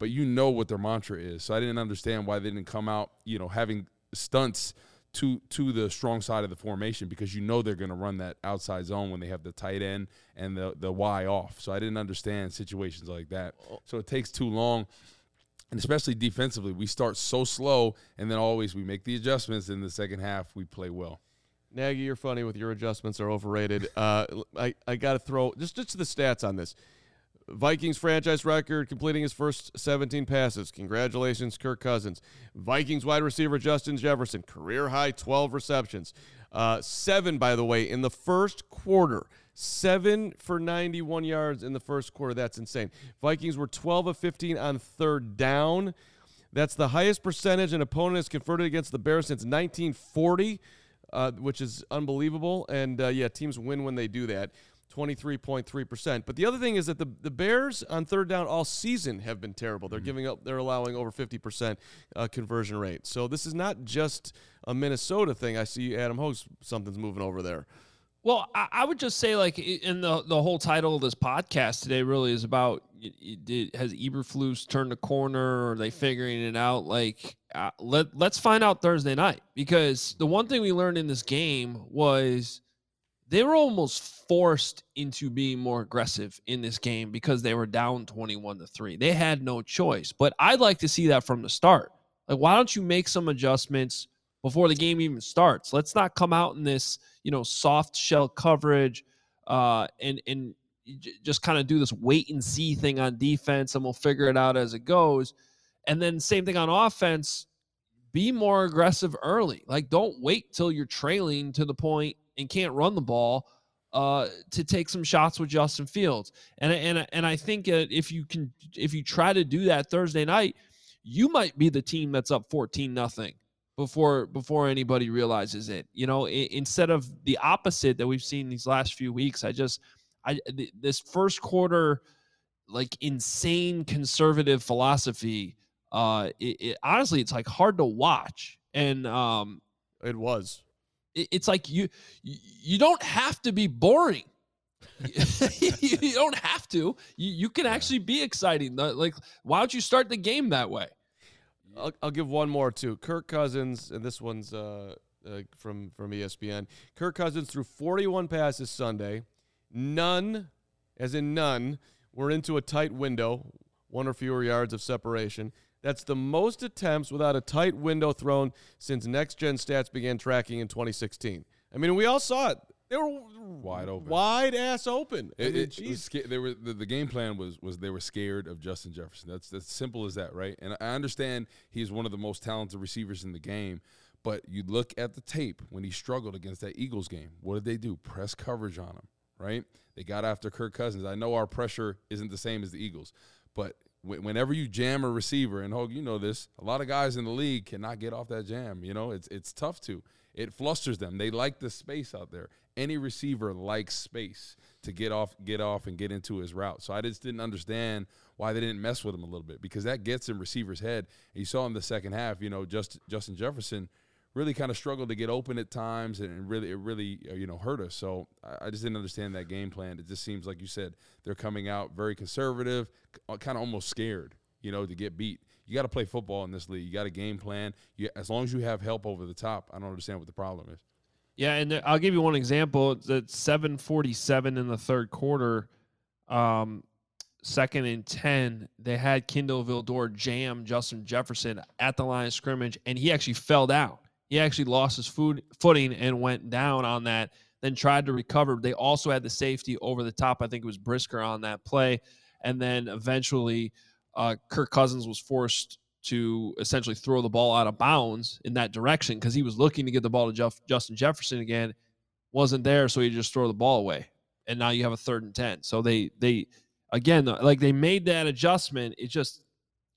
Speaker 2: but you know what their mantra is. So I didn't understand why they didn't come out, you know, having stunts to to the strong side of the formation because you know they're going to run that outside zone when they have the tight end and the the Y off. So I didn't understand situations like that. So it takes too long. And especially defensively, we start so slow, and then always we make the adjustments. In the second half, we play well.
Speaker 1: Nagy, you're funny with your adjustments are overrated. Uh, I, I got to throw just just the stats on this. Vikings franchise record completing his first 17 passes. Congratulations, Kirk Cousins. Vikings wide receiver Justin Jefferson, career high 12 receptions. Uh, seven, by the way, in the first quarter. Seven for 91 yards in the first quarter. That's insane. Vikings were 12 of 15 on third down. That's the highest percentage an opponent has converted against the Bears since 1940, uh, which is unbelievable. And uh, yeah, teams win when they do that. 23.3%. But the other thing is that the, the Bears on third down all season have been terrible. They're giving up, they're allowing over 50% uh, conversion rate. So this is not just a Minnesota thing. I see Adam Host, something's moving over there.
Speaker 5: Well, I, I would just say, like, in the the whole title of this podcast today really is about has Eberflus turned a corner? Or are they figuring it out? Like, uh, let let's find out Thursday night because the one thing we learned in this game was they were almost forced into being more aggressive in this game because they were down 21 to 3. They had no choice. But I'd like to see that from the start. Like why don't you make some adjustments before the game even starts? Let's not come out in this, you know, soft shell coverage uh and and just kind of do this wait and see thing on defense and we'll figure it out as it goes. And then same thing on offense, be more aggressive early. Like don't wait till you're trailing to the point and can't run the ball uh, to take some shots with Justin Fields. And and and I think if you can if you try to do that Thursday night, you might be the team that's up 14 nothing before before anybody realizes it. You know, I, instead of the opposite that we've seen these last few weeks. I just I th- this first quarter like insane conservative philosophy uh it, it honestly it's like hard to watch and um
Speaker 1: It was.
Speaker 5: It- it's like you you don't have to be boring *laughs* you don't have to you, you can actually be exciting like why don't you start the game that way
Speaker 1: I'll, I'll give one more too. Kirk Cousins, and this one's uh, uh, from from ESPN. Kirk Cousins threw 41 passes Sunday. None, as in none, were into a tight window, one or fewer yards of separation. That's the most attempts without a tight window thrown since Next Gen Stats began tracking in 2016. I mean, we all saw it. They were
Speaker 2: Wide open.
Speaker 1: wide ass open. I
Speaker 2: It,
Speaker 1: mean,
Speaker 2: it- it sca- they were the, the game plan was was they were scared of Justin Jefferson. That's that's simple as that, right? And I understand he's one of the most talented receivers in the game, but you look at the tape when he struggled against that Eagles game. What did they do? Press coverage on him, right? They got after Kirk Cousins. I know our pressure isn't the same as the Eagles, but whenever you jam a receiver, and Hoge, you know this, a lot of guys in the league cannot get off that jam. You know, it's it's tough to. It flusters them. They like the space out there. Any receiver likes space to get off, get off, and get into his route. So I just didn't understand why they didn't mess with him a little bit because that gets in receivers' head. And you saw in the second half, you know, just Justin Jefferson really kind of struggled to get open at times, and really, it really, uh, you know, hurt us. So I, just didn't understand that game plan. It just seems like you said they're coming out very conservative, kind of almost scared, you know, to get beat. You got to play football in this league. You got a game plan. You, as long as you have help over the top, I don't understand what the problem is.
Speaker 5: Yeah, and I'll give you one example. It's at 747 in the third quarter, um, second and 10, they had Kindle Vildor jam Justin Jefferson at the line of scrimmage, and he actually fell down. He actually lost his food, footing and went down on that, then tried to recover. They also had the safety over the top. I think it was Brisker on that play. And then eventually, uh, Kirk Cousins was forced to essentially throw the ball out of bounds in that direction because he was looking to get the ball to Jeff, Justin Jefferson again, wasn't there, so he just throw the ball away, and now you have a third and ten. So they they again like they made that adjustment. It just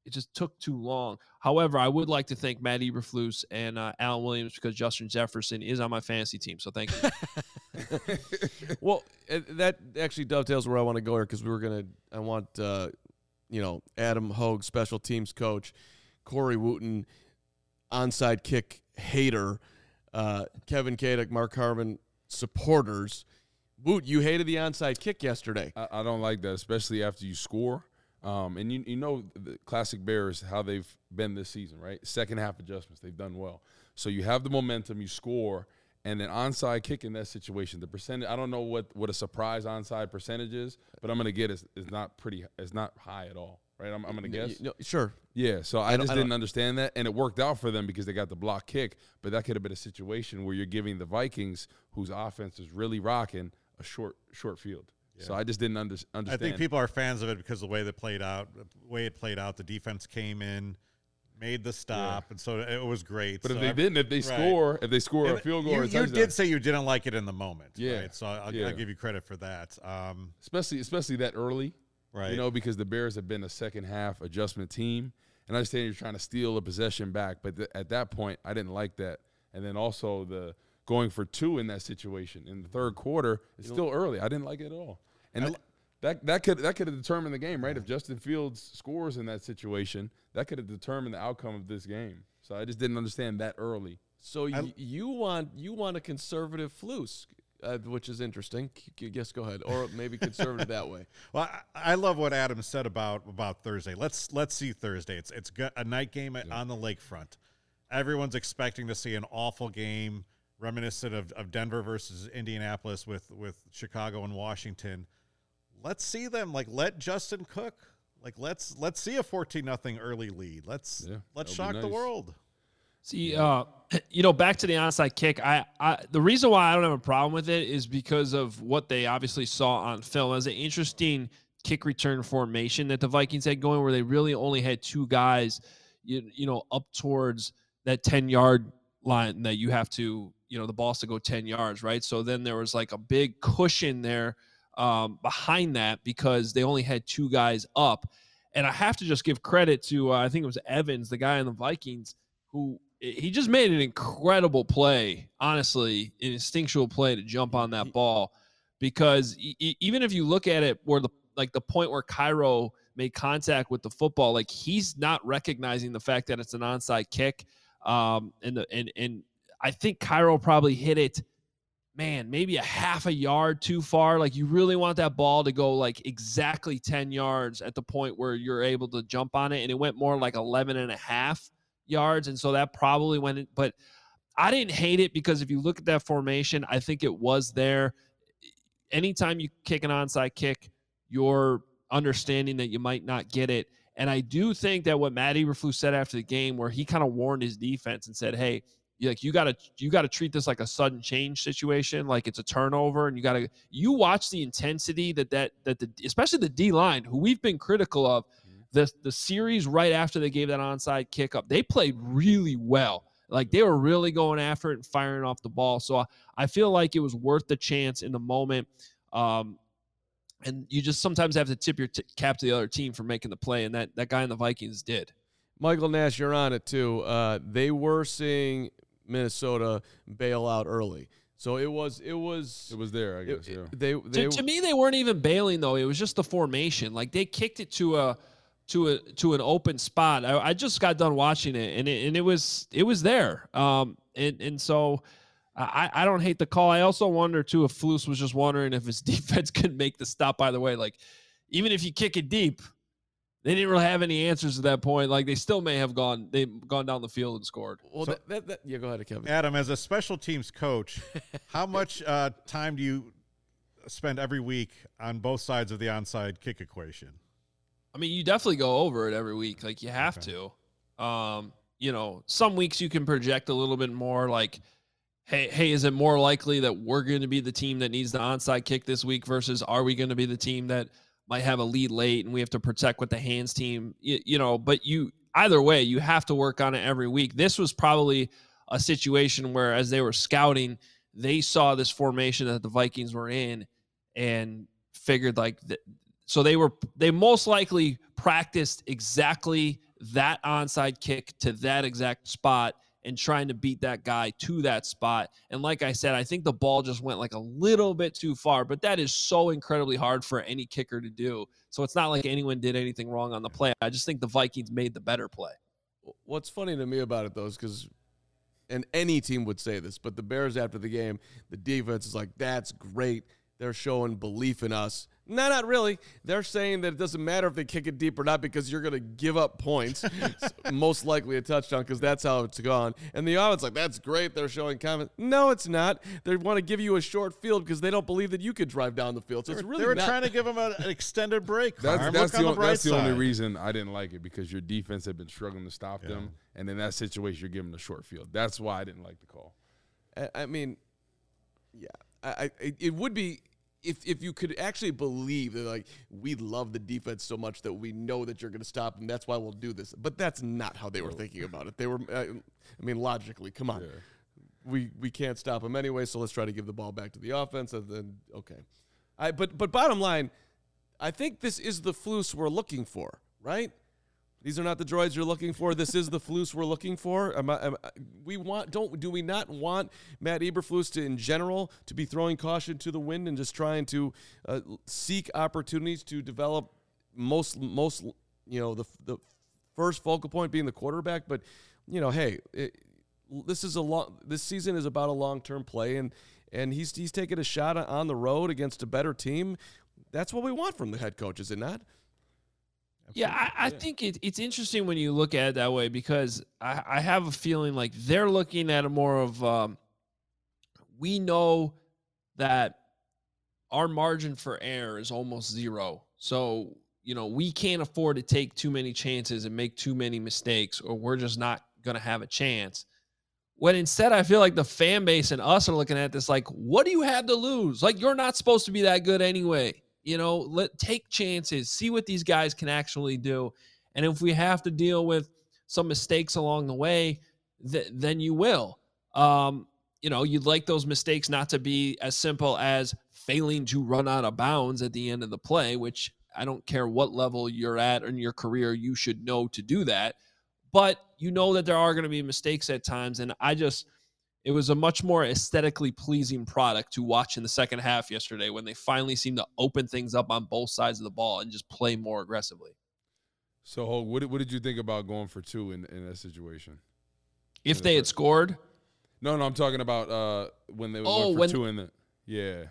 Speaker 5: it just took too long. However, I would like to thank Matt Eberflus and uh, Alan Williams because Justin Jefferson is on my fantasy team. So thank you. *laughs*
Speaker 1: well, uh, that actually dovetails where I want to go here because we were gonna. I want uh, you know Adam Hoge, special teams coach, Corey Wootton, onside kick hater, uh, Kevin Kaduk, Mark Carman supporters. Woot, you hated the onside kick yesterday.
Speaker 2: I, I don't like that, especially after you score. Um, and you you know the classic Bears how they've been this season, right? Second half adjustments, they've done well. So you have the momentum, you score, and then onside kick in that situation, the percentage. I don't know what what a surprise onside percentage is, but I'm gonna get is is not pretty. It's not high at all, right? I'm, I'm gonna guess.
Speaker 1: no, sure.
Speaker 2: Yeah, so I,
Speaker 1: don't-
Speaker 2: just
Speaker 1: I
Speaker 2: didn't understand that, and it worked out for them because they got the block kick. But that could have been a situation where you're giving the Vikings, whose offense is really rocking, a short short field. So I just didn't under,
Speaker 3: I think people are fans of it because of the way they played out, the way it played out. The defense came in, made the stop, and so it was great.
Speaker 2: But if they
Speaker 3: I-
Speaker 2: didn't, if they
Speaker 3: Right.
Speaker 2: score, if they score a field goal,
Speaker 3: you,
Speaker 2: or a
Speaker 3: you did say you didn't like it in the moment,
Speaker 2: Yeah,
Speaker 3: right? So I'll,
Speaker 2: yeah.
Speaker 3: I'll give you credit for that. Um,
Speaker 2: especially especially that early,
Speaker 3: right.
Speaker 2: You know, because the Bears have been a second half adjustment team, and I understand you're trying to steal a possession back, but th- at that point, I didn't like that. And then also the going for two in that situation in the third quarter, it's still early. I didn't like it at all, and. th- that, that could that could have determined the game, right? If Justin Fields scores in that situation, that could have determined the outcome of this game. So I just didn't understand that early.
Speaker 1: So y- you want you want a conservative flus, uh, which is interesting. Yes, go ahead, or maybe conservative that way. *laughs*
Speaker 3: Well, I, I love what Adam said about about Thursday. Let's let's see Thursday. It's it's go- a night game at, on the lakefront. Everyone's expecting to see an awful game, reminiscent of, of Denver versus Indianapolis with with Chicago and Washington. Let's see them. Like let Justin cook. Like let's let's see a fourteen nothing early lead. Let's
Speaker 2: Yeah,
Speaker 3: let's
Speaker 2: that'll be
Speaker 3: shock the world.
Speaker 5: See, uh, *clears throat* you know, back to the onside kick. I, I, the reason why I don't have a problem with it is because of what they obviously saw on film. As an interesting kick return formation that the Vikings had going, where they really only had two guys, you, you know, up towards that ten yard line that you have to, you know, the ball's to go ten yards, right? So then there was like a big cushion there um, behind that because they only had two guys up. And I have to just give credit to uh, I think it was Evans, the guy in the Vikings, who he just made an incredible play, honestly, an instinctual play to jump on that ball. Because e- even if you look at it, where the like the point where Cairo made contact with the football, like he's not recognizing the fact that it's an onside kick. Um, and the and and I think Cairo probably hit it, man, maybe a half a yard too far. Like you really want that ball to go like exactly 10 yards at the point where you're able to jump on it. And it went more like 11 and a half yards. And so that probably went but I didn't hate it because if you look at that formation, I think it was there. Anytime you kick an onside kick, you're understanding that you might not get it. And I do think that what Matt Eberflus said after the game, where he kind of warned his defense and said, "Hey, like you got to you got to treat this like a sudden change situation, like it's a turnover, and you got to you watch the intensity that that that the especially the D line, who we've been critical of, the the series right after they gave that onside kick up, they played really well. Like they were really going after it and firing off the ball. So I, I feel like it was worth the chance in the moment. Um, and you just sometimes have to tip your t- cap to the other team for making the play, and that that guy in the Vikings did.
Speaker 1: Michael Nash, you're on it too. Uh, they were seeing Minnesota bail out early, so it was it was
Speaker 2: It was there, I guess.
Speaker 1: it-
Speaker 2: yeah.
Speaker 1: they they
Speaker 5: To, to me, they weren't even bailing though. It was just the formation. Like they kicked it to a to a to an open spot. I, I just got done watching it, and it and it was it was there. Um, and and so. I, I don't hate the call. I also wonder too if Flus was just wondering if his *laughs* defense could make the stop. By the way, like even if you kick it deep, they didn't really have any answers at that point. Like they still may have gone they gone down the field and scored.
Speaker 1: well
Speaker 3: So-
Speaker 1: that, that, that, yeah go ahead Kevin
Speaker 3: Adam, as a special teams coach, *laughs* how much uh, time do you spend every week on both sides of the onside kick equation?
Speaker 5: I mean, you definitely go over it every week. Like you have to. Um, you know, some weeks you can project a little bit more like, hey, hey, is it more likely that we're going to be the team that needs the onside kick this week versus are we going to be the team that might have a lead late and we have to protect with the hands team? You, you know, but you either way, you have to work on it every week. This was probably a situation where as they were scouting, they saw this formation that the Vikings were in and figured like th- so they were they most likely practiced exactly that onside kick to that exact spot and trying to beat that guy to that spot. And like I said, I think the ball just went like a little bit too far, but that is so incredibly hard for any kicker to do. So it's not like anyone did anything wrong on the play. I just think the Vikings made the better play.
Speaker 1: What's funny to me about it though is because, and any team would say this, but the Bears after the game, the defense is like, "That's great. They're showing belief in us." No, not really. They're saying that it doesn't matter if they kick it deep or not because you're going to give up points, *laughs* most likely a touchdown because that's how it's gone. And the offense like, "That's great. They're showing confidence." No, it's not. They want to give you a short field because they don't believe that you could drive down the field. So it's really
Speaker 3: they were
Speaker 1: not.
Speaker 3: trying to give them a- an extended break.
Speaker 2: That's, that's, the,
Speaker 3: on
Speaker 2: on-
Speaker 3: the bright
Speaker 2: that's the only
Speaker 3: side.
Speaker 2: reason I didn't like it because your defense had been struggling to stop them. And in that situation, you're giving them the short field. That's why I didn't like the call.
Speaker 1: I, I mean, yeah, I, I it- it would be if if you could actually believe that like we love the defense so much that we know that you're going to stop them. That's why we'll do this. But that's not how they were thinking about it. They were, uh, I mean, logically, come on, we we can't stop them anyway. So let's try to give the ball back to the offense. And then okay, I but but bottom line, I think this is the flus we're looking for, right? These are not the droids you're looking for. This is the flus we're looking for. Am I, am I- we want don't do we not want Matt Eberflus to in general to be throwing caution to the wind and just trying to uh, seek opportunities to develop most most you know the the first focal point being the quarterback. But you know, hey, it, this is a long this season is about a long term play and and he's he's taking a shot on the road against a better team. That's what we want from the head coach, is it not?
Speaker 5: Yeah, I, I think it, it's interesting when you look at it that way because I, I have a feeling like they're looking at it more of um, we know that our margin for error is almost zero. So, you know, we can't afford to take too many chances and make too many mistakes, or we're just not going to have a chance. When instead, I feel like the fan base and us are looking at this like, what do you have to lose? Like, you're not supposed to be that good anyway. You know, let take chances, see what these guys can actually do. And if we have to deal with some mistakes along the way, th- then you will. Um, you know, you'd like those mistakes not to be as simple as failing to run out of bounds at the end of the play, which I don't care what level you're at in your career, you should know to do that. But you know that there are going to be mistakes at times. And I just, it was a much more aesthetically pleasing product to watch in the second half yesterday when they finally seemed to open things up on both sides of the ball and just play more aggressively.
Speaker 2: So, what, did- what did you think about going for two in, in that situation?
Speaker 5: If they had scored,
Speaker 2: No, no, I'm talking about uh, when they
Speaker 5: Oh,
Speaker 2: went for
Speaker 5: when-
Speaker 2: two in the. Yeah.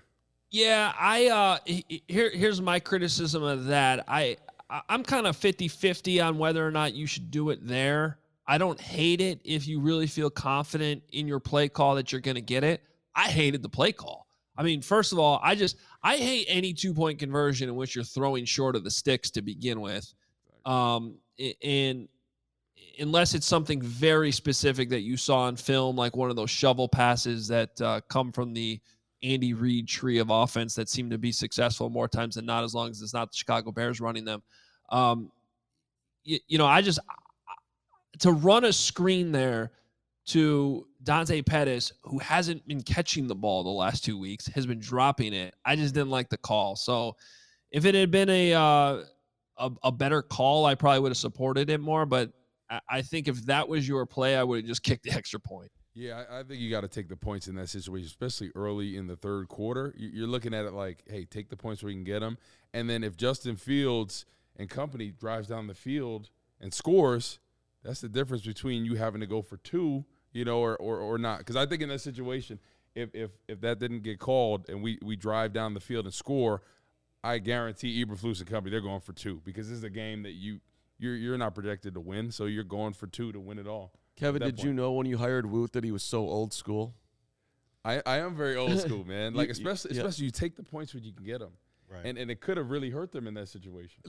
Speaker 5: Yeah, I uh he- he- here here's my criticism of that. I I- I'm kind of 50-50 on whether or not you should do it there. I don't hate it if you really feel confident in your play call that you're going to get it. I hated the play call. I mean, first of all, I just I hate any two point conversion in which you're throwing short of the sticks to begin with, um, and unless it's something very specific that you saw in film, like one of those shovel passes that uh, come from the Andy Reid tree of offense that seem to be successful more times than not, as long as it's not the Chicago Bears running them. Um, you, you know, I just to run a screen there to Dante Pettis, who hasn't been catching the ball the last two weeks, has been dropping it. I just didn't like the call. So if it had been a uh, a, a, better call, I probably would have supported it more. But I, I think if that was your play, I would have just kicked the *laughs* extra point.
Speaker 2: Yeah, I, I think you got to take the points in that situation, especially early in the third quarter. You're looking at it like, hey, take the points where you can get them, and then if Justin Fields and company drives down the field and scores, that's the difference between you having to go for two, you know, or or, or not. Because I think in that situation, if if if that didn't get called and we we drive down the field and score, I guarantee Eberflus and company they're going for two because this is a game that you you're you're not projected to win, so you're going for two to win it all.
Speaker 1: Kevin, did point. you know when you hired Woot that he was so old school?
Speaker 2: I, I am very old *laughs* school, man. Like especially yeah. especially you take the points when you can get them.
Speaker 3: Right.
Speaker 2: And and it could have really hurt them in that situation.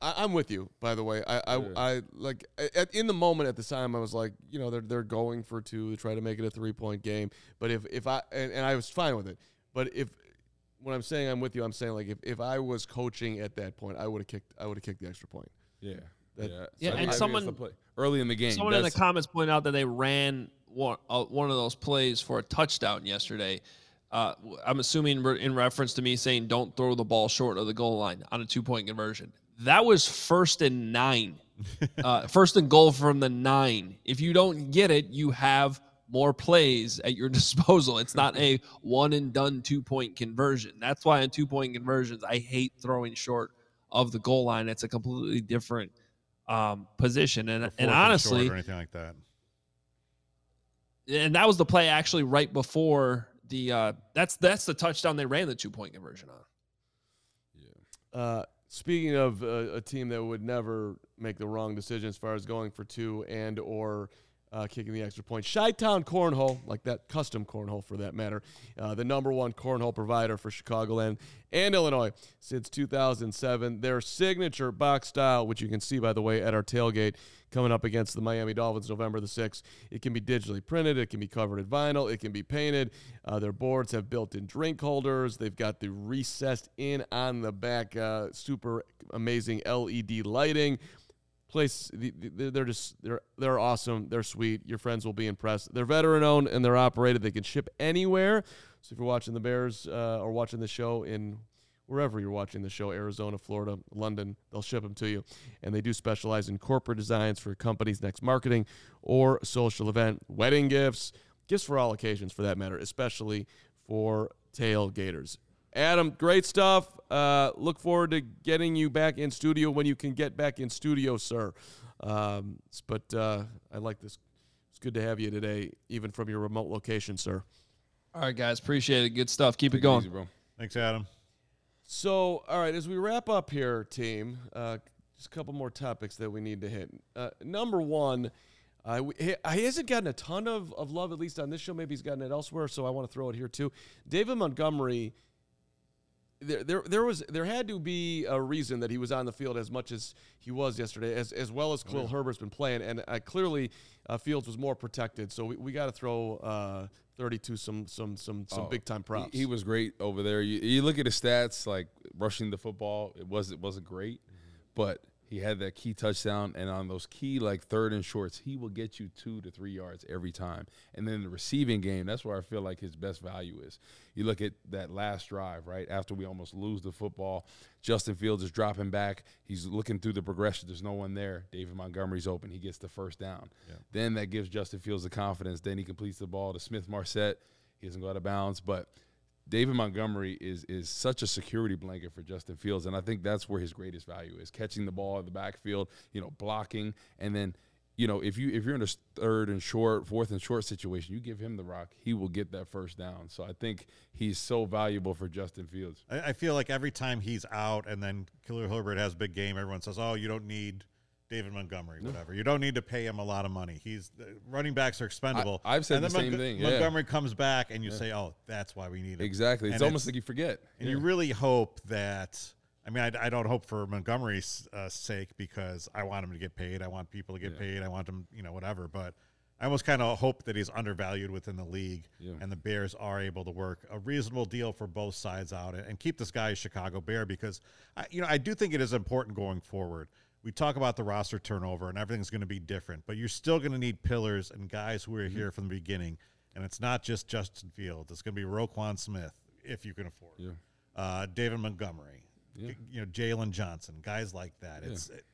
Speaker 1: I, am with you, by the way. I, I, yeah. I like at, in the moment at the time, I was like, you know, they're they're going for two to try to make it a three point game. But if if I and, and I was fine with it. But if when I'm saying I'm with you, I'm saying like if, if I was coaching at that point, I would have kicked I would have kicked the extra point.
Speaker 2: Yeah.
Speaker 5: That, yeah. yeah, and someone
Speaker 2: early in the game.
Speaker 5: Someone in the comments pointed out that they ran one uh, one of those plays for a touchdown yesterday. Uh, I'm assuming in reference to me saying don't throw the ball short of the goal line on a two point conversion. That was first and nine, uh, *laughs* first and goal from the nine. If you don't get it, you have more plays at your *laughs* disposal. It's not a one and done two point conversion. That's why in two point conversions, I hate throwing short of the goal line. It's a completely different um, position. And and honestly,
Speaker 3: or anything like that.
Speaker 5: And that was the play actually right before the uh, that's that's the touchdown they ran the two point conversion on.
Speaker 1: Yeah. Uh, speaking of uh, a team that would never make the wrong decision as far as going for two and or uh, kicking the extra point. Chi-Town Cornhole, like that custom cornhole for that matter, uh, the number one cornhole provider for Chicagoland and Illinois since 2007. Their signature box style, which you can see, by the way, at our tailgate coming up against the Miami Dolphins November the 6th. It can be digitally printed, it can be covered in vinyl, it can be painted. Uh, their boards have built in drink holders. They've got the recessed in on the back, uh, super amazing LED lighting place they're just they're they're awesome. They're sweet. Your friends will be impressed. They're veteran owned and they're operated. They can ship anywhere. So if you're watching the bears uh, or watching the show in wherever you're watching the show arizona florida london they'll ship them to you. And they do specialize in corporate designs for companies next marketing or social event wedding gifts gifts for all occasions for that matter especially for tailgaters Adam, great stuff. Uh, look forward to getting you back in studio when you can get back in studio, sir. Um, but uh, I like this. It's good to have you today, even from your remote location, sir.
Speaker 5: All right, guys. Appreciate it. Good stuff. Keep Take it going. Easy,
Speaker 3: bro. Thanks, Adam.
Speaker 1: So, all right, as we wrap up here, team, uh, just a couple more topics that we need to hit. Uh, number one, uh, he, he, hasn't gotten a ton of, of love, at least on this show. Maybe he's gotten it elsewhere, so I want to throw it here too. David Montgomery there, there, there was there had to be a reason that he was on the field as much as he was yesterday, as as well as Khalil oh, yeah. Herbert's been playing, and uh, clearly uh, Fields was more protected. So we, we got to throw uh, 32 some some some some oh, big time props.
Speaker 2: He, he, was great over there. You, you, look at his stats, like rushing the football, it was it wasn't great, mm-hmm. but he had that key touchdown, and on those key like third and shorts, he will get you two to three yards every time. And then the receiving game, that's where I feel like his best value is. You look at that last drive, right after we almost lose the football, Justin Fields is dropping back. He's looking through the progression. There's no one there. David Montgomery's open. He gets the first down. Yeah. Then that gives Justin Fields the confidence. Then he completes the ball to Smith-Marsette. He doesn't go out of bounds, but David Montgomery is is such a security blanket for Justin Fields, and I think that's where his greatest value is: catching the ball in the backfield, you know, blocking, and then, you know, if you if you're in a third and short, fourth and short situation, you give him the rock, he will get that first down. So I think he's so valuable for Justin Fields.
Speaker 3: I, I feel like every time he's out, and then Khalil Herbert has a big game, everyone says, "Oh, you don't need." David Montgomery, whatever. You don't need to pay him a lot of money. He's the running backs are expendable.
Speaker 2: I- I've said
Speaker 3: And
Speaker 2: the same thing, yeah.
Speaker 3: Montgomery comes back, and you say, "Oh, that's why we need him."
Speaker 2: Exactly. It's
Speaker 3: And
Speaker 2: almost like you forget.
Speaker 3: And you really hope that. I mean, I, I don't hope for Montgomery's uh, sake because I want him to get paid. I want people to get paid. I want them, you know, whatever. But I almost kind of hope that he's undervalued within the league,
Speaker 2: Yeah.
Speaker 3: and the Bears are able to work a reasonable deal for both sides out and, and keep this guy a Chicago Bear because, I, you know, I do think it is important going forward. We talk about the roster turnover and everything's going to be different, but you're still going to need pillars and guys who are here from the beginning. And it's not just Justin Fields; it's going to be Roquan Smith if you can afford. it
Speaker 2: Yeah.
Speaker 3: uh, David Montgomery,
Speaker 2: Yeah.
Speaker 3: you know Jaylon Johnson, guys like that. It's it,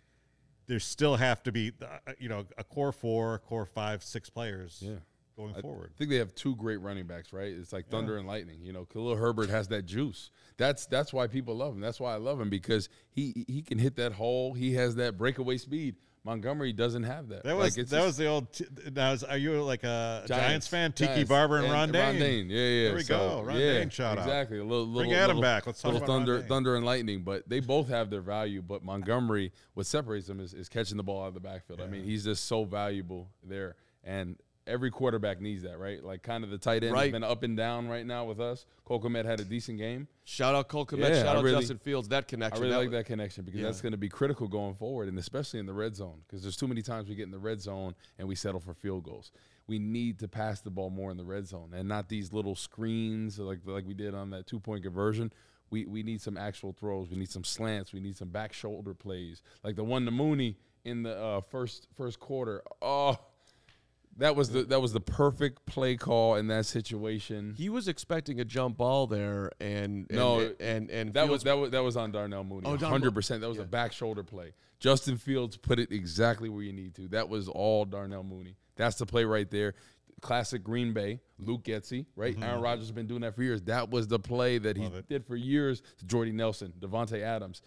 Speaker 3: there still have to be uh, you know a core four, core five, six players
Speaker 2: Yeah.
Speaker 3: Going
Speaker 2: I
Speaker 3: forward.
Speaker 2: I think they have two great running backs, right? It's like thunder and lightning. You know, Khalil Herbert has that juice. That's that's why people love him. That's why I love him because he he can hit that hole. He has that breakaway speed. Montgomery doesn't have that.
Speaker 3: That
Speaker 2: Like,
Speaker 3: was
Speaker 2: it's
Speaker 3: that
Speaker 2: just-
Speaker 3: was the old. T- now, are you like a Giants, fan? Tiki
Speaker 2: Giants,
Speaker 3: Barber and.
Speaker 2: Dayne. Yeah, yeah.
Speaker 3: There we
Speaker 2: So,
Speaker 3: go. Ron
Speaker 2: yeah,
Speaker 3: shout out.
Speaker 2: exactly. A little,
Speaker 3: Bring Adam
Speaker 2: little,
Speaker 3: back. Let's talk about
Speaker 2: thunder, thunder and lightning. But they both have their value. But Montgomery, what separates them is, is catching the ball out of the backfield. I mean, he's just so valuable there, and every quarterback needs that, right? Like kind of the tight end has been up and down right now with us. Cole Kmet had a decent game.
Speaker 1: Shout out Cole Kmet.
Speaker 2: Yeah,
Speaker 1: shout
Speaker 2: I
Speaker 1: out
Speaker 2: really-
Speaker 1: Justin Fields. That connection.
Speaker 2: I really
Speaker 1: that
Speaker 2: like
Speaker 1: was-
Speaker 2: that connection because
Speaker 1: Yeah.
Speaker 2: that's going to be critical going forward, and especially in the red zone. Because there's too many times we get in the red zone and we settle for field goals. We need to pass the ball more in the red zone, and not these little screens like like we did on that two point conversion. We we need some actual throws. We need some slants. We need some back shoulder plays, like the one to Mooney in the uh, first first quarter. Oh. That was the that was the perfect play call in that situation.
Speaker 1: He was expecting a jump ball there, and, and
Speaker 2: No,
Speaker 1: and and,
Speaker 2: That
Speaker 1: Fields-
Speaker 2: was that was that was on Darnell Mooney.
Speaker 1: Oh,
Speaker 2: hundred percent. That was a back shoulder play. Justin Fields put it exactly where you need to. That was all Darnell Mooney. That's the play right there. Classic Green Bay. Luke Getsy, right? Mm-hmm. Aaron Rodgers has been doing that for years. That was the play that he
Speaker 3: it.
Speaker 2: did for years to Jordy Nelson, Davante Adams.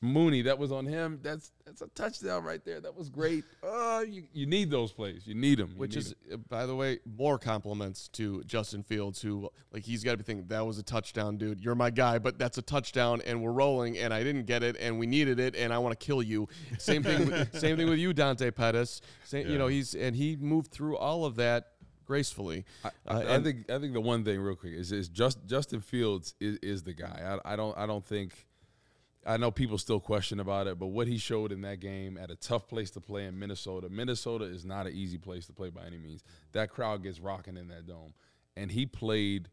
Speaker 2: Mooney, that was on him. That's that's a touchdown right there. That was great. *sighs* Uh, you, you need those plays. You need them.
Speaker 1: which is, uh, by the way, more compliments to Justin Fields, who like he's got to be thinking that was a touchdown, dude. You're my guy, but that's a touchdown, and we're rolling, and I didn't get it, and we needed it, and I want to kill you. Same thing, with, *laughs* same thing with you, Dante Pettis. Same, You know, he's and he moved through all of that gracefully.
Speaker 2: I,
Speaker 1: Uh,
Speaker 2: I, I think I think the one thing real quick is is just Justin Fields is, is the guy. I, I don't I don't think I know people still question about it, but what he showed in that game at a tough place to play in Minnesota. Minnesota is not an easy place to play by any means. That crowd gets rocking in that dome, and he played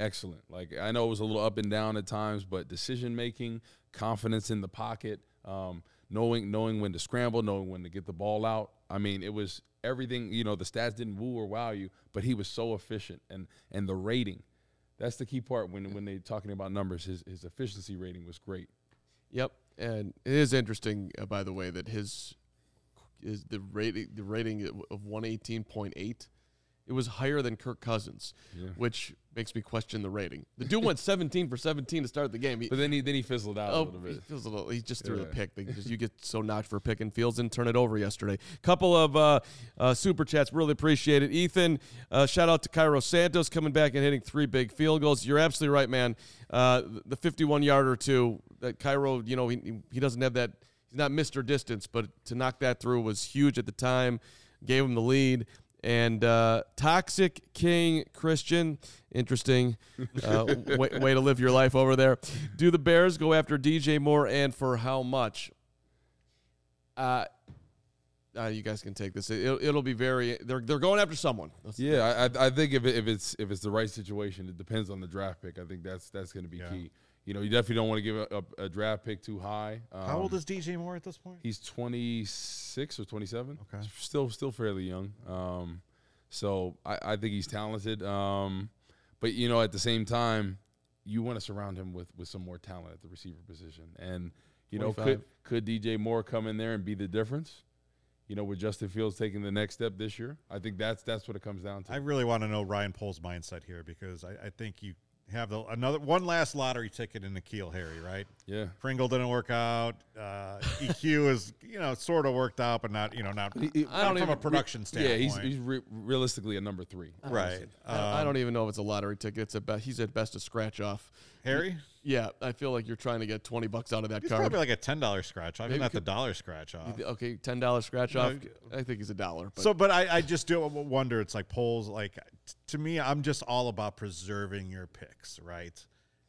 Speaker 2: excellent. Like I know it was a little up and down at times, but decision making, confidence in the pocket, um, knowing knowing when to scramble, knowing when to get the ball out. I mean, it was everything. You know, the stats didn't woo or wow you, but he was so efficient, and and the rating. That's the key part when when they're talking about numbers. His his efficiency rating was great.
Speaker 1: Yep, and it is interesting, uh, by the way, that his is the rating the rating of one eighteen point eight. It was higher than Kirk Cousins,
Speaker 2: Yeah.
Speaker 1: which makes me question the rating. The dude went *laughs* seventeen for seventeen to start the game. He,
Speaker 2: But then he then he fizzled out a
Speaker 1: Oh,
Speaker 2: little
Speaker 1: he
Speaker 2: bit.
Speaker 1: a little. He just threw the pick. because you get so knocked for picking fields and turn it over yesterday. Couple of uh, uh, super chats. Really appreciate it. Ethan, uh, shout out to Cairo Santos coming back and hitting three big field goals. You're absolutely right, man. Uh, the 51 yarder too. That Cairo, you know, he, he doesn't have that. He's not Mr. Distance, but to knock that through was huge at the time. Gave him the lead. And uh, Toxic King Christian, interesting uh, *laughs* way, way to live your life over there. Do the Bears go after DJ Moore and for how much? Uh, uh, you guys can take this. It, it'll be very. They're they're going after someone. That's-
Speaker 2: Yeah, I, I I think if, it, if it's if it's the right situation, it depends on the draft pick. I think that's that's going to be
Speaker 3: Yeah.
Speaker 2: key. You know, you definitely don't want to give a, a, a draft pick too high.
Speaker 3: How old
Speaker 2: Um,
Speaker 3: is DJ Moore at this point?
Speaker 2: He's 26 or 27.
Speaker 3: Okay.
Speaker 2: Still still fairly young. Um, so I, I think he's talented. Um, but you know, at the same time, you want to surround him with with some more talent at the receiver position. And you know, could could DJ Moore come in there and be the difference? You know, with Justin Fields taking the next step this year, I think that's that's what it comes down to.
Speaker 3: I really want to know Ryan Poles' mindset here because I, I think you have the another one last lottery ticket in N'Keal Harry, right?
Speaker 2: yeah.
Speaker 3: Pringle didn't work out. Uh, EQ *laughs* is you know sort of worked out, but not you know not,
Speaker 2: He- he-
Speaker 3: not from a production standpoint.
Speaker 2: Yeah, he's, he's re- realistically a number three.
Speaker 3: right.
Speaker 1: I, I
Speaker 3: Um,
Speaker 1: don't even know if it's a lottery ticket. It's a be- he's at best a scratch off.
Speaker 3: Harry.
Speaker 1: Yeah, I feel like you're trying to get twenty bucks out of that card.
Speaker 3: probably like a ten dollar scratch off.
Speaker 1: Maybe
Speaker 3: not the dollar scratch off.
Speaker 1: okay, ten dollars scratch off. I think he's a dollar. But
Speaker 3: So, but I, I just do wonder. It's like Poles. Like to me, I'm just all about preserving your picks, right?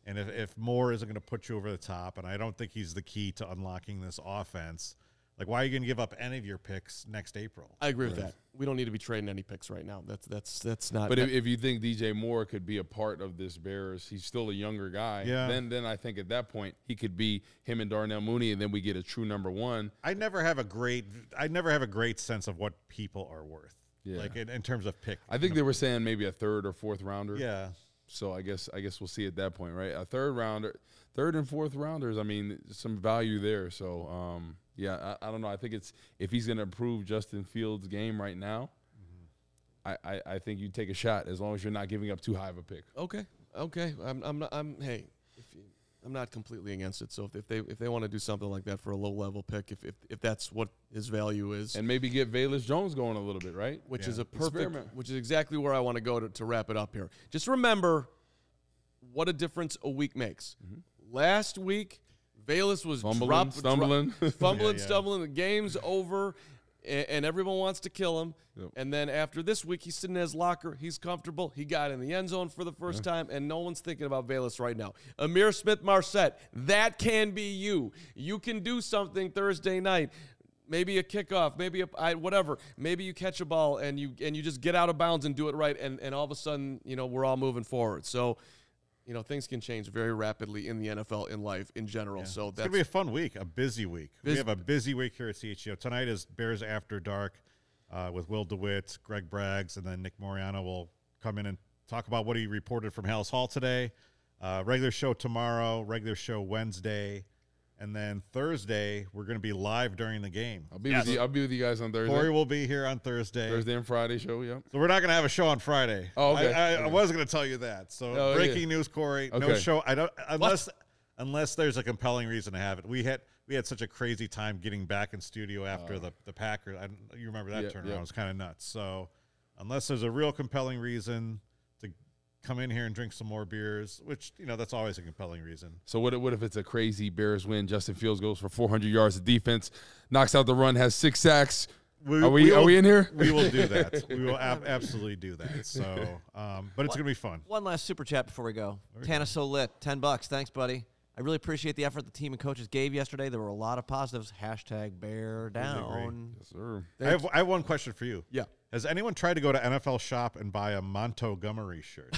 Speaker 3: And if, if Moore isn't going to put you over the top, and I don't think he's the key to unlocking this offense, like why are you going to give up any of your picks next April?
Speaker 1: I agree with that. We don't need to be trading any picks right now. That's that's that's not.
Speaker 2: But if, if you think DJ Moore could be a part of this Bears, he's still a younger guy.
Speaker 3: Yeah.
Speaker 2: Then then I think at that point he could be him and Darnell Mooney, and then we get a true number one.
Speaker 3: I never have a great. I never have a great sense of what people are worth.
Speaker 2: Yeah.
Speaker 3: Like in, in terms of pick.
Speaker 2: I think they were saying maybe a third or fourth rounder.
Speaker 3: Yeah.
Speaker 2: So I guess I guess we'll see at that point, right? A third rounder, third and fourth rounders. I mean, some value there. So um, yeah, I, I don't know. I think it's if he's going to improve Justin Fields' game right now, mm-hmm. I, I I think you take a shot as long as you're not giving up too high of a pick.
Speaker 1: okay, okay. I'm I'm not, I'm hey, if you, I'm not completely against it. So if, if they if they want to do something like that for a low level pick, if if, if that's what his value is,
Speaker 2: And maybe get Velus Jones going a little bit, right?
Speaker 1: which
Speaker 3: Yeah.
Speaker 1: is a perfect,
Speaker 2: Experiment.
Speaker 1: which is exactly where I want to go to, to wrap it up here. Just remember what a difference a week makes. Mm-hmm. Last week, Velus was
Speaker 2: Fumbling,
Speaker 1: drop-
Speaker 2: stumbling.
Speaker 1: dro- *laughs* fumbling, *laughs*
Speaker 3: Yeah, yeah.
Speaker 1: stumbling. The game's over, and, and everyone wants to kill him.
Speaker 2: Yep.
Speaker 1: And then after this week, he's sitting in his locker. He's comfortable. He got in the end zone for the first time, and no one's thinking about Velus right now. Ihmir Smith-Marsette, that can be you. You can do something Thursday night. Maybe a kickoff, maybe a I, whatever. Maybe you catch a ball and you and you just get out of bounds and do it right, and, and all of a sudden, you know, we're all moving forward. So, you know, things can change very rapidly in the NFL, in life, in general. So
Speaker 3: It's
Speaker 1: that's
Speaker 3: gonna be a fun week, a busy week. we have a busy week here at CHGO. Tonight is Bears After Dark uh, with Will DeWitt, Greg Braggs, and then Nick Moreano will come in and talk about what he reported from Halas Hall today. Uh, regular show tomorrow, regular show Wednesday, and then Thursday we're going to be live during the game.
Speaker 2: I'll be with you. I'll be with you guys on Thursday.
Speaker 3: Corey will be here on Thursday.
Speaker 2: Thursday and Friday show. Yep.
Speaker 3: So we're not going to have a show on Friday.
Speaker 2: Oh, okay.
Speaker 3: I, I, I was going to tell you that. So
Speaker 2: Oh,
Speaker 3: breaking
Speaker 2: yeah.
Speaker 3: news, Corey. No show. I don't unless unless there's a compelling reason to have it. We had we had such a crazy time getting back in studio after oh. the the Packers. I, you remember that
Speaker 2: Yeah,
Speaker 3: turnaround?
Speaker 2: yeah.
Speaker 3: It was kind of nuts. So unless there's a real compelling reason come in here and drink some more beers, which you know that's always a compelling reason.
Speaker 2: So what? if- What if it's a crazy Bears win? Justin Fields goes for 400 yards of defense, knocks out the run, has six sacks. are we? are
Speaker 3: will-
Speaker 2: we in here?
Speaker 3: We will do *laughs* that. we will ab- absolutely do that. So, um, but it's gonna be fun.
Speaker 4: One last super chat before we go. Tana so lit, ten bucks. Thanks, buddy. I really appreciate the effort the team and coaches gave yesterday. There were a lot of positives. Hashtag bear down.
Speaker 2: Yes, sir.
Speaker 3: I have, I have one question for you.
Speaker 1: Yeah.
Speaker 3: Has anyone tried to go to NFL shop and buy a Montgomery shirt,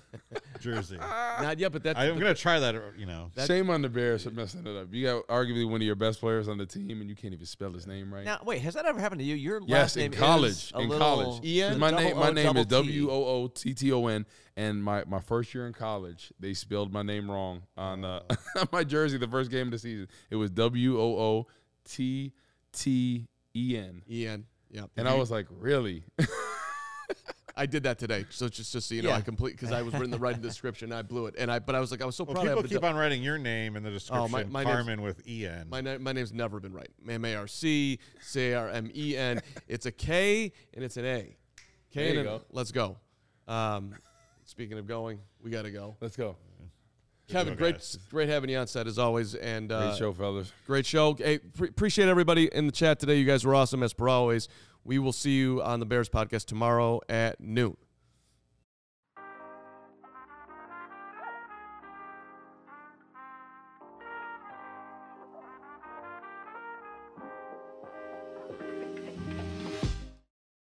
Speaker 3: *laughs* jersey?
Speaker 1: not yet, but that's
Speaker 3: I'm gonna try that. You know,
Speaker 2: Shame on the Bears for messing it up. You got arguably one of your best players on the team, and you can't even spell his name right.
Speaker 4: Now, wait, has that ever happened to you? Your
Speaker 2: Yes,
Speaker 4: last name
Speaker 2: in college.
Speaker 4: is a
Speaker 2: In college.
Speaker 1: Ian?
Speaker 2: My name, my name is
Speaker 4: double T.
Speaker 2: W O O T T O N, and my, my first year in college, they spelled my name wrong on uh, *laughs* my jersey. The first game of the season, it was W O O T T E N,
Speaker 1: Ian. Yeah.
Speaker 2: and I was like, really? *laughs*
Speaker 1: I did that today. So just, just so you know,
Speaker 4: Yeah.
Speaker 1: I complete because I was writing the right description. I blew it, and I but I was like, I was so
Speaker 3: well,
Speaker 1: proud.
Speaker 3: people
Speaker 1: of
Speaker 3: keep on writing your name in the description.
Speaker 1: Oh, my- my name's-
Speaker 3: Carmen with En.
Speaker 1: My na- my name's never been right. M A R C C A R M E N. It's a K and it's an A. K
Speaker 2: There
Speaker 1: and
Speaker 2: you
Speaker 1: an,
Speaker 2: go.
Speaker 1: let's go. Um, speaking of going, we got to go.
Speaker 2: Let's go.
Speaker 1: Kevin, great
Speaker 3: guys.
Speaker 1: great having you on set as always, and uh,
Speaker 2: Great show, fellas.
Speaker 1: Great show. Hey, pre- appreciate everybody in the chat today. You guys were awesome as per always. We will see you on the Bears podcast tomorrow at noon.